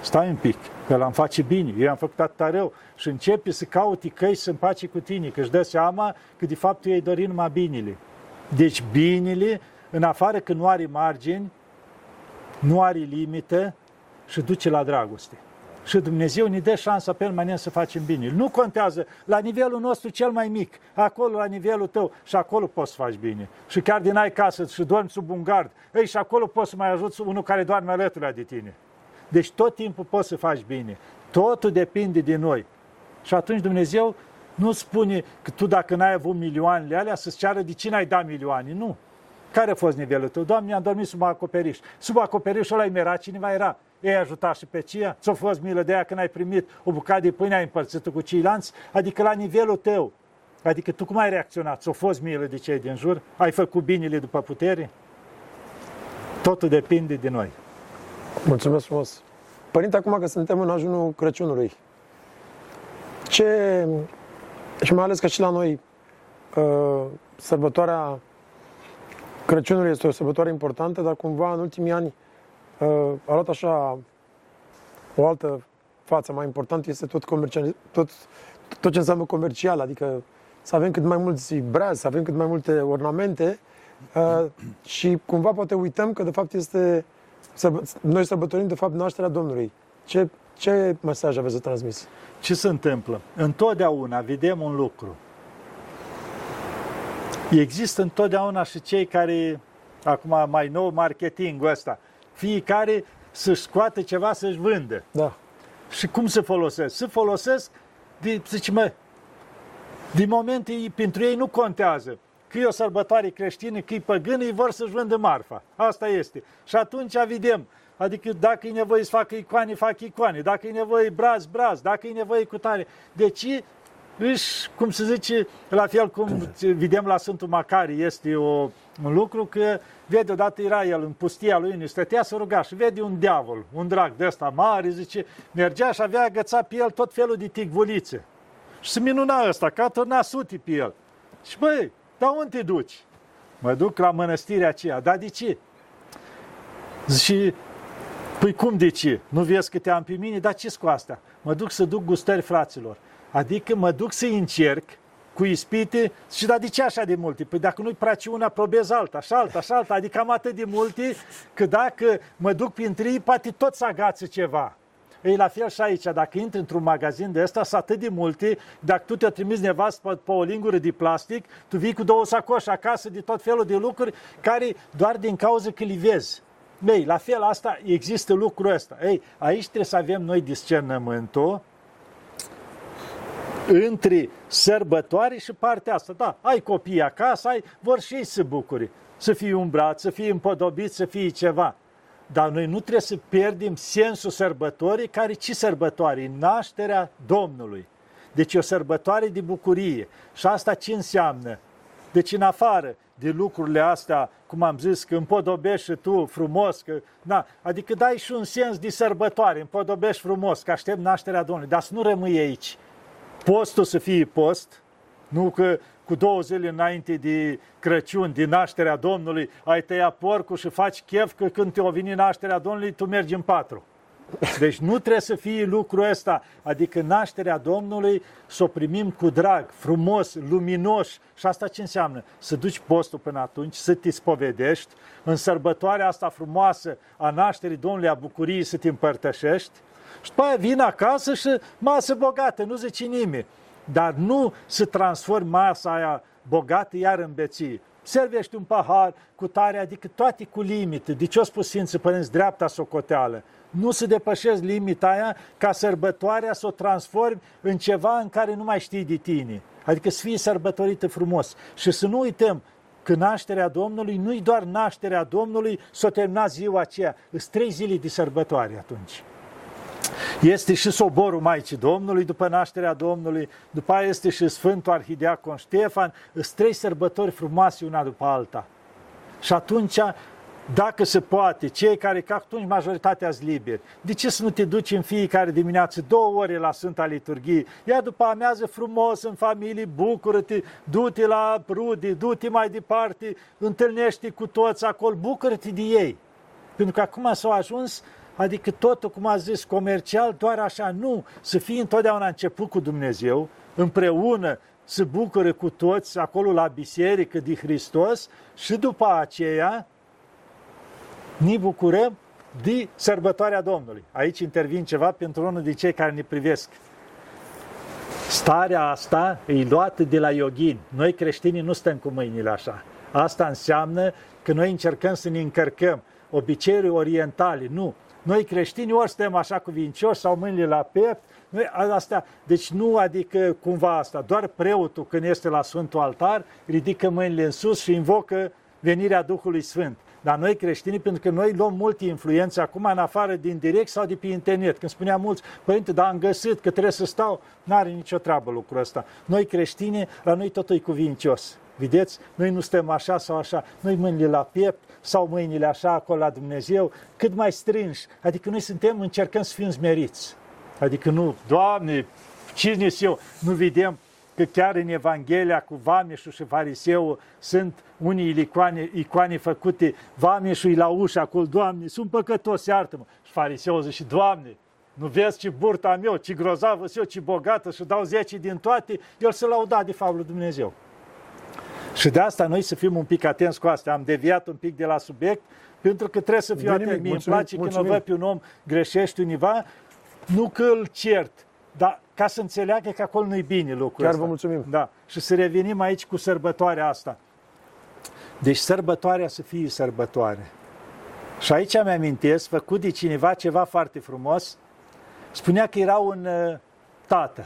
stai un pic, că l-am face bine, eu am făcut atâta rău și începe să caute căi să împace cu tine, că își dă seama că de fapt tu i-ai dorit numai binele. Deci binele, în afară că nu are margini, nu are limite și duce la dragoste. Și Dumnezeu ne dă șansa permanent să facem bine. Nu contează la nivelul nostru cel mai mic, acolo la nivelul tău și acolo poți să faci bine. Și chiar din ai casă și dormi sub un gard, ei, și acolo poți să mai ajuți unul care doarme alături de tine. Deci tot timpul poți să faci bine. Totul depinde de noi. Și atunci Dumnezeu Nu spune că tu dacă n-ai avut milioanele alea să-ți ceară de cine ai dat milioane. Nu. Care a fost nivelul tău? Doamne, am dormit sub acoperiș. Sub acoperișul ăla era cineva era. Ei ajuta și pe cia. Ți-a fost milă de aia când ai primit o bucată de pâine, ai împărțit cu ceilalți? Adică la nivelul tău. Adică tu cum ai reacționat? Ți-a fost milă de cei din jur? Ai făcut binele după putere? Totul depinde de noi. Mulțumesc frumos. Părinte, acum că suntem în ajunul Crăciunului, ce, și mai ales că și la noi uh, sărbătoarea Crăciunului este o sărbătoare importantă, dar cumva în ultimii ani uh, a luat așa o altă față mai importantă, este tot, comercial, tot, tot ce înseamnă comercial, adică să avem cât mai mulți brazi, să avem cât mai multe ornamente uh, și cumva poate uităm că de fapt este, noi sărbătorim de fapt nașterea Domnului. Ce, ce mesaj aveți de transmis? Ce se întâmplă? Întotdeauna vedem un lucru. Există întotdeauna și cei care, acum mai nou, marketingul ăsta, fiecare să-și scoate ceva să-și vândă. Da. Și cum se folosesc? Se folosesc, de, zice, mă, din moment pentru ei nu contează că e o sărbătoare creștină, că e păgână, ei vor să-și vândă marfa. Asta este. Și atunci vedem, adică dacă e nevoie să facă icoane, fac icoane, dacă e nevoie braz, braz, dacă e nevoie cu tare. Deci își, cum se zice, la fel cum vedem la Sfântul Macari, este o, un lucru că vede odată era el în pustia lui, unde stătea să ruga și vede un diavol, un drag de ăsta mare, zice, mergea și avea agățat pe el tot felul de ticvulițe. Și se minuna ăsta, că a turnat sute pe el. Și băi, dar unde te duci? Mă duc la mănăstirea aceea. Dar de ce? Și, păi cum de ce? Nu vezi că te am pe mine? Dar ce cu asta? Mă duc să duc gustări fraților. Adică mă duc să încerc cu ispite și da, de ce așa de multe? Păi dacă nu-i place una, probez alta, și alta, și alta, adică am atât de multe că dacă mă duc printre ei, poate tot să agață ceva. Ei, la fel și aici, dacă intri într-un magazin de ăsta, sunt atât de multe, dacă tu te trimiți nevastă pe, pe o lingură de plastic, tu vii cu două sacoși acasă de tot felul de lucruri care doar din cauza că le vezi. Ei, la fel asta, există lucrul ăsta. Ei, aici trebuie să avem noi discernământul între sărbătoare și partea asta. Da, ai copii acasă, ai, vor și ei să bucuri, să fie umbrat, să fie împodobit, să fie ceva. Dar noi nu trebuie să pierdem sensul sărbătorii, care ce sărbătoare? Nașterea Domnului. Deci e o sărbătoare de bucurie. Și asta ce înseamnă? Deci în afară de lucrurile astea, cum am zis, că împodobești și tu frumos, că, na, adică dai și un sens de sărbătoare, împodobești frumos, că aștept nașterea Domnului, dar să nu rămâi aici. Postul să fie post, nu că cu două zile înainte de Crăciun, din nașterea Domnului, ai tăiat porcul și faci chef că când te-o veni nașterea Domnului, tu mergi în patru. Deci nu trebuie să fie lucrul ăsta, adică nașterea Domnului să o primim cu drag, frumos, luminos. Și asta ce înseamnă? Să duci postul până atunci, să te spovedești, în sărbătoarea asta frumoasă a nașterii Domnului, a bucuriei să te împărtășești, și după aia vin acasă și masă bogată, nu zice nimeni dar nu să transform masa aia bogată iar în beție. Servești un pahar cu tare, adică toate cu limite. De ce au spus Sfinții Părinți dreapta socoteală? Nu să depășesc limita aia ca sărbătoarea să o transformi în ceva în care nu mai știi de tine. Adică să fie sărbătorită frumos. Și să nu uităm că nașterea Domnului nu-i doar nașterea Domnului, s-o termina ziua aceea. Sunt trei zile de sărbătoare atunci. Este și soborul Maicii Domnului după nașterea Domnului, după aia este și Sfântul Arhideacon Ștefan, sunt trei sărbători frumoase una după alta. Și atunci, dacă se poate, cei care, ca atunci majoritatea sunt liberi, de ce să nu te duci în fiecare dimineață două ore la Sfânta Liturghie? Ia după amiază frumos în familie, bucură-te, du-te la rude, du-te mai departe, întâlnește cu toți acolo, bucură-te de ei. Pentru că acum s-au ajuns Adică totul, cum a zis, comercial, doar așa, nu. Să fie întotdeauna început cu Dumnezeu, împreună, să bucure cu toți acolo la biserică de Hristos și după aceea ne bucurăm de sărbătoarea Domnului. Aici intervin ceva pentru unul de cei care ne privesc. Starea asta e luată de la yoghin. Noi creștinii nu stăm cu mâinile așa. Asta înseamnă că noi încercăm să ne încărcăm obiceiuri orientale. Nu, Noi creștini ori suntem așa cuvincioși sau mâinile la piept, noi, asta, deci nu adică cumva asta, doar preotul când este la Sfântul Altar ridică mâinile în sus și invocă venirea Duhului Sfânt. Dar noi creștini, pentru că noi luăm multe influențe acum în afară din direct sau de pe internet. Când spunea mulți, părinte, dar am găsit că trebuie să stau, n-are nicio treabă lucrul ăsta. Noi creștini, la noi totul e cuvincios. Vedeți? Noi nu stăm așa sau așa. Noi mâinile la piept sau mâinile așa acolo la Dumnezeu, cât mai strânși. Adică noi suntem, încercăm să fim smeriți. Adică nu, Doamne, cine eu? Nu vedem că chiar în Evanghelia cu Vameșul și Fariseul sunt unii icoane, icoane făcute, Vameșul la ușă acolo, Doamne, sunt păcătos, iartă-mă. Și Fariseul zice, Doamne, nu vezi ce burta meu, ce grozavă eu, ce bogată și dau zece din toate, el se lauda de fapt lui Dumnezeu. Și de asta noi să fim un pic atenți cu asta. Am deviat un pic de la subiect, pentru că trebuie să fiu atent. Mie îmi place mulțumim. când o văd pe un om greșește univa, nu că îl cert, dar ca să înțeleagă că acolo nu-i bine lucrul Chiar ăsta. vă mulțumim. Da. Și să revenim aici cu sărbătoarea asta. Deci sărbătoarea să fie sărbătoare. Și aici mi amintesc, făcut de cineva ceva foarte frumos, spunea că era un uh, tată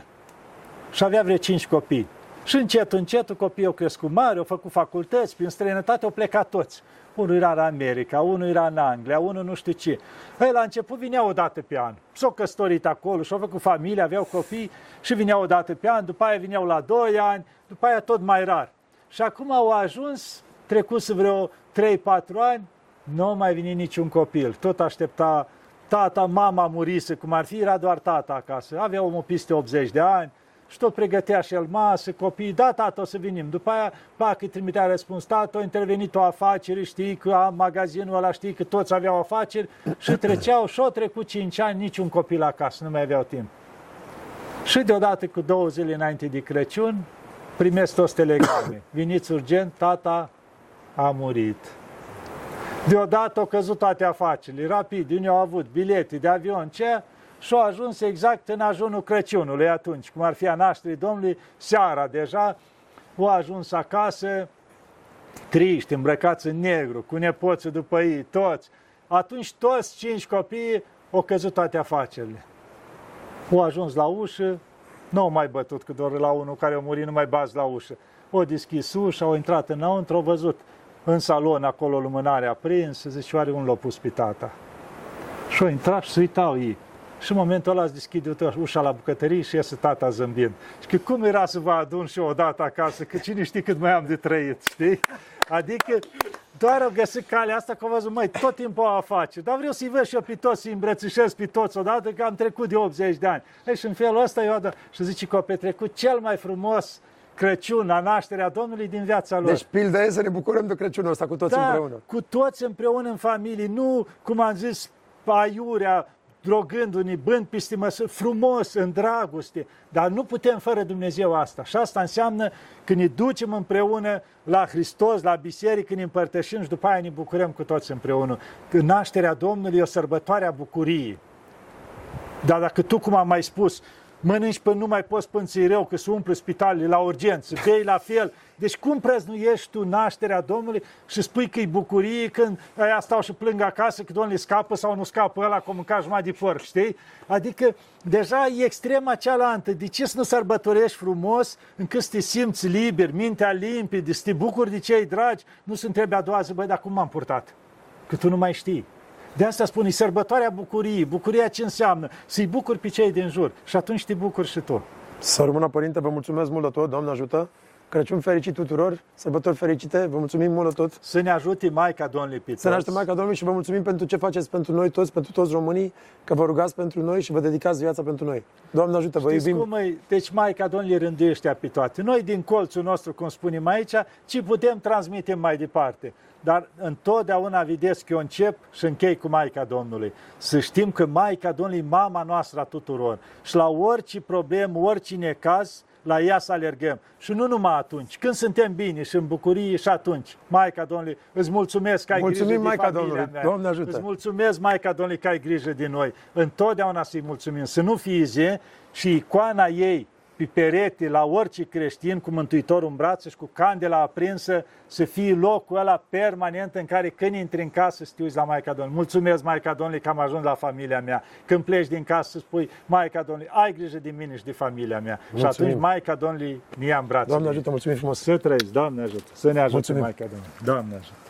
și avea vreo cinci copii. Și încet, încet, copiii au crescut mari, au făcut facultăți, prin străinătate au plecat toți. Unul era în America, unul era în Anglia, unul nu știu ce. Ei, la început vinea o dată pe an. S-au căsătorit acolo și-au făcut familie, aveau copii și vineau o dată pe an, după aia vineau la 2 ani, după aia tot mai rar. Și acum au ajuns, trecut vreo 3-4 ani, nu mai vine niciun copil. Tot aștepta tata, mama murise, cum ar fi, era doar tata acasă. Avea omul peste 80 de ani, și tot pregătea și el masă, copii, da, tată, o să venim. După aia, pac, îi trimitea răspuns, tată, a intervenit o afacere, știi că am magazinul ăla, știi că toți aveau afaceri și treceau și-au trecut 5 ani, niciun copil acasă, nu mai aveau timp. Și deodată, cu două zile înainte de Crăciun, primesc toți telegrame. Veniți urgent, tata a murit. Deodată au căzut toate afacerile, rapid, unii au avut bilete de avion, ce? Și au ajuns exact în ajunul Crăciunului atunci, cum ar fi a nașterii Domnului, seara deja, au ajuns acasă, triști, îmbrăcați în negru, cu nepoții după ei, toți. Atunci toți cinci copii au căzut toate afacerile. Au ajuns la ușă, nu au mai bătut, că doar la unul care a murit nu mai bați la ușă. Au deschis ușa, au intrat înăuntru, au văzut în salon acolo lumânarea aprinsă, zice, oare un l-a pus pe tata? Și au intrat și se uitau ei. Și în momentul ăla îți deschide ușa la bucătărie și iese tata zâmbind. Și că cum era să vă adun și odată acasă, că cine știe cât mai am de trăit, știi? Adică doar au găsit calea asta că au văzut, măi, tot timpul o face. Dar vreau să-i văd și eu pe toți, să-i îmbrățișez pe toți odată, că am trecut de 80 de ani. Ei, și în felul ăsta eu adă, și zice că au petrecut cel mai frumos Crăciun, la nașterea Domnului din viața lor. Deci pilda e să ne bucurăm de Crăciunul ăsta cu toți da, împreună. cu toți împreună în familie, nu, cum am zis, aiurea, drogându-ne, bând peste măsură, frumos, în dragoste, dar nu putem fără Dumnezeu asta. Și asta înseamnă că ne ducem împreună la Hristos, la biserică, ne împărtășim și după aia ne bucurăm cu toți împreună. Că nașterea Domnului e o sărbătoare a bucuriei. Dar dacă tu, cum am mai spus, mănânci până nu mai poți pânți rău, că se umple spitalele la urgență, bei la fel. Deci cum prăznuiești tu nașterea Domnului și spui că e bucurie când aia stau și plâng acasă că Domnul scapă sau nu scapă ăla cum mânca jumătate de porc, știi? Adică deja e extrema cealaltă. De ce să nu sărbătorești frumos încât să te simți liber, mintea limpede, să te bucuri de cei dragi, nu se întrebe a doua zi, băi, dar cum m-am purtat? Că tu nu mai știi. De asta spune, sărbătoarea bucuriei. Bucuria ce înseamnă? Să-i bucuri pe cei din jur. Și atunci te bucuri și tu. Să rămână, Părinte, vă mulțumesc mult de tot, Doamne ajută. Crăciun fericit tuturor, sărbători fericite, vă mulțumim mult de tot. Să ne ajute Maica Domnului Pitos. Să ne ajute Maica Domnului și vă mulțumim pentru ce faceți pentru noi toți, pentru toți românii, că vă rugați pentru noi și vă dedicați viața pentru noi. Doamne ajută, vă Știți iubim. cum e? Deci Maica Domnului rânduiește pe toate. Noi din colțul nostru, cum spunem aici, ci putem transmite mai departe dar întotdeauna vedeți că eu încep și închei cu Maica Domnului. Să știm că Maica Domnului e mama noastră a tuturor. Și la orice problemă, orice necaz, la ea să alergăm. Și nu numai atunci, când suntem bine și în bucurie și atunci. Maica Domnului, îți mulțumesc că ai Mulțumim, grijă Maica de familia Domnului. mea. Doamne ajută. Îți mulțumesc, Maica Domnului, că ai grijă de noi. Întotdeauna să-i mulțumim. Să nu fie zi și icoana ei pe perete la orice creștin cu Mântuitorul în brațe și cu candela aprinsă să fie locul ăla permanent în care când intri în casă să te uiți la Maica Domnului. Mulțumesc, Maica Domnului, că am ajuns la familia mea. Când pleci din casă să spui, Maica Domnului, ai grijă de mine și de familia mea. Mulțumim. Și atunci Maica Domnului ne ia în brațe. Doamne ajută, mulțumim frumos! Să trăiți, Doamne ajută, să ne ajute Mulțumim. Maica Domnului. Doamne ajută.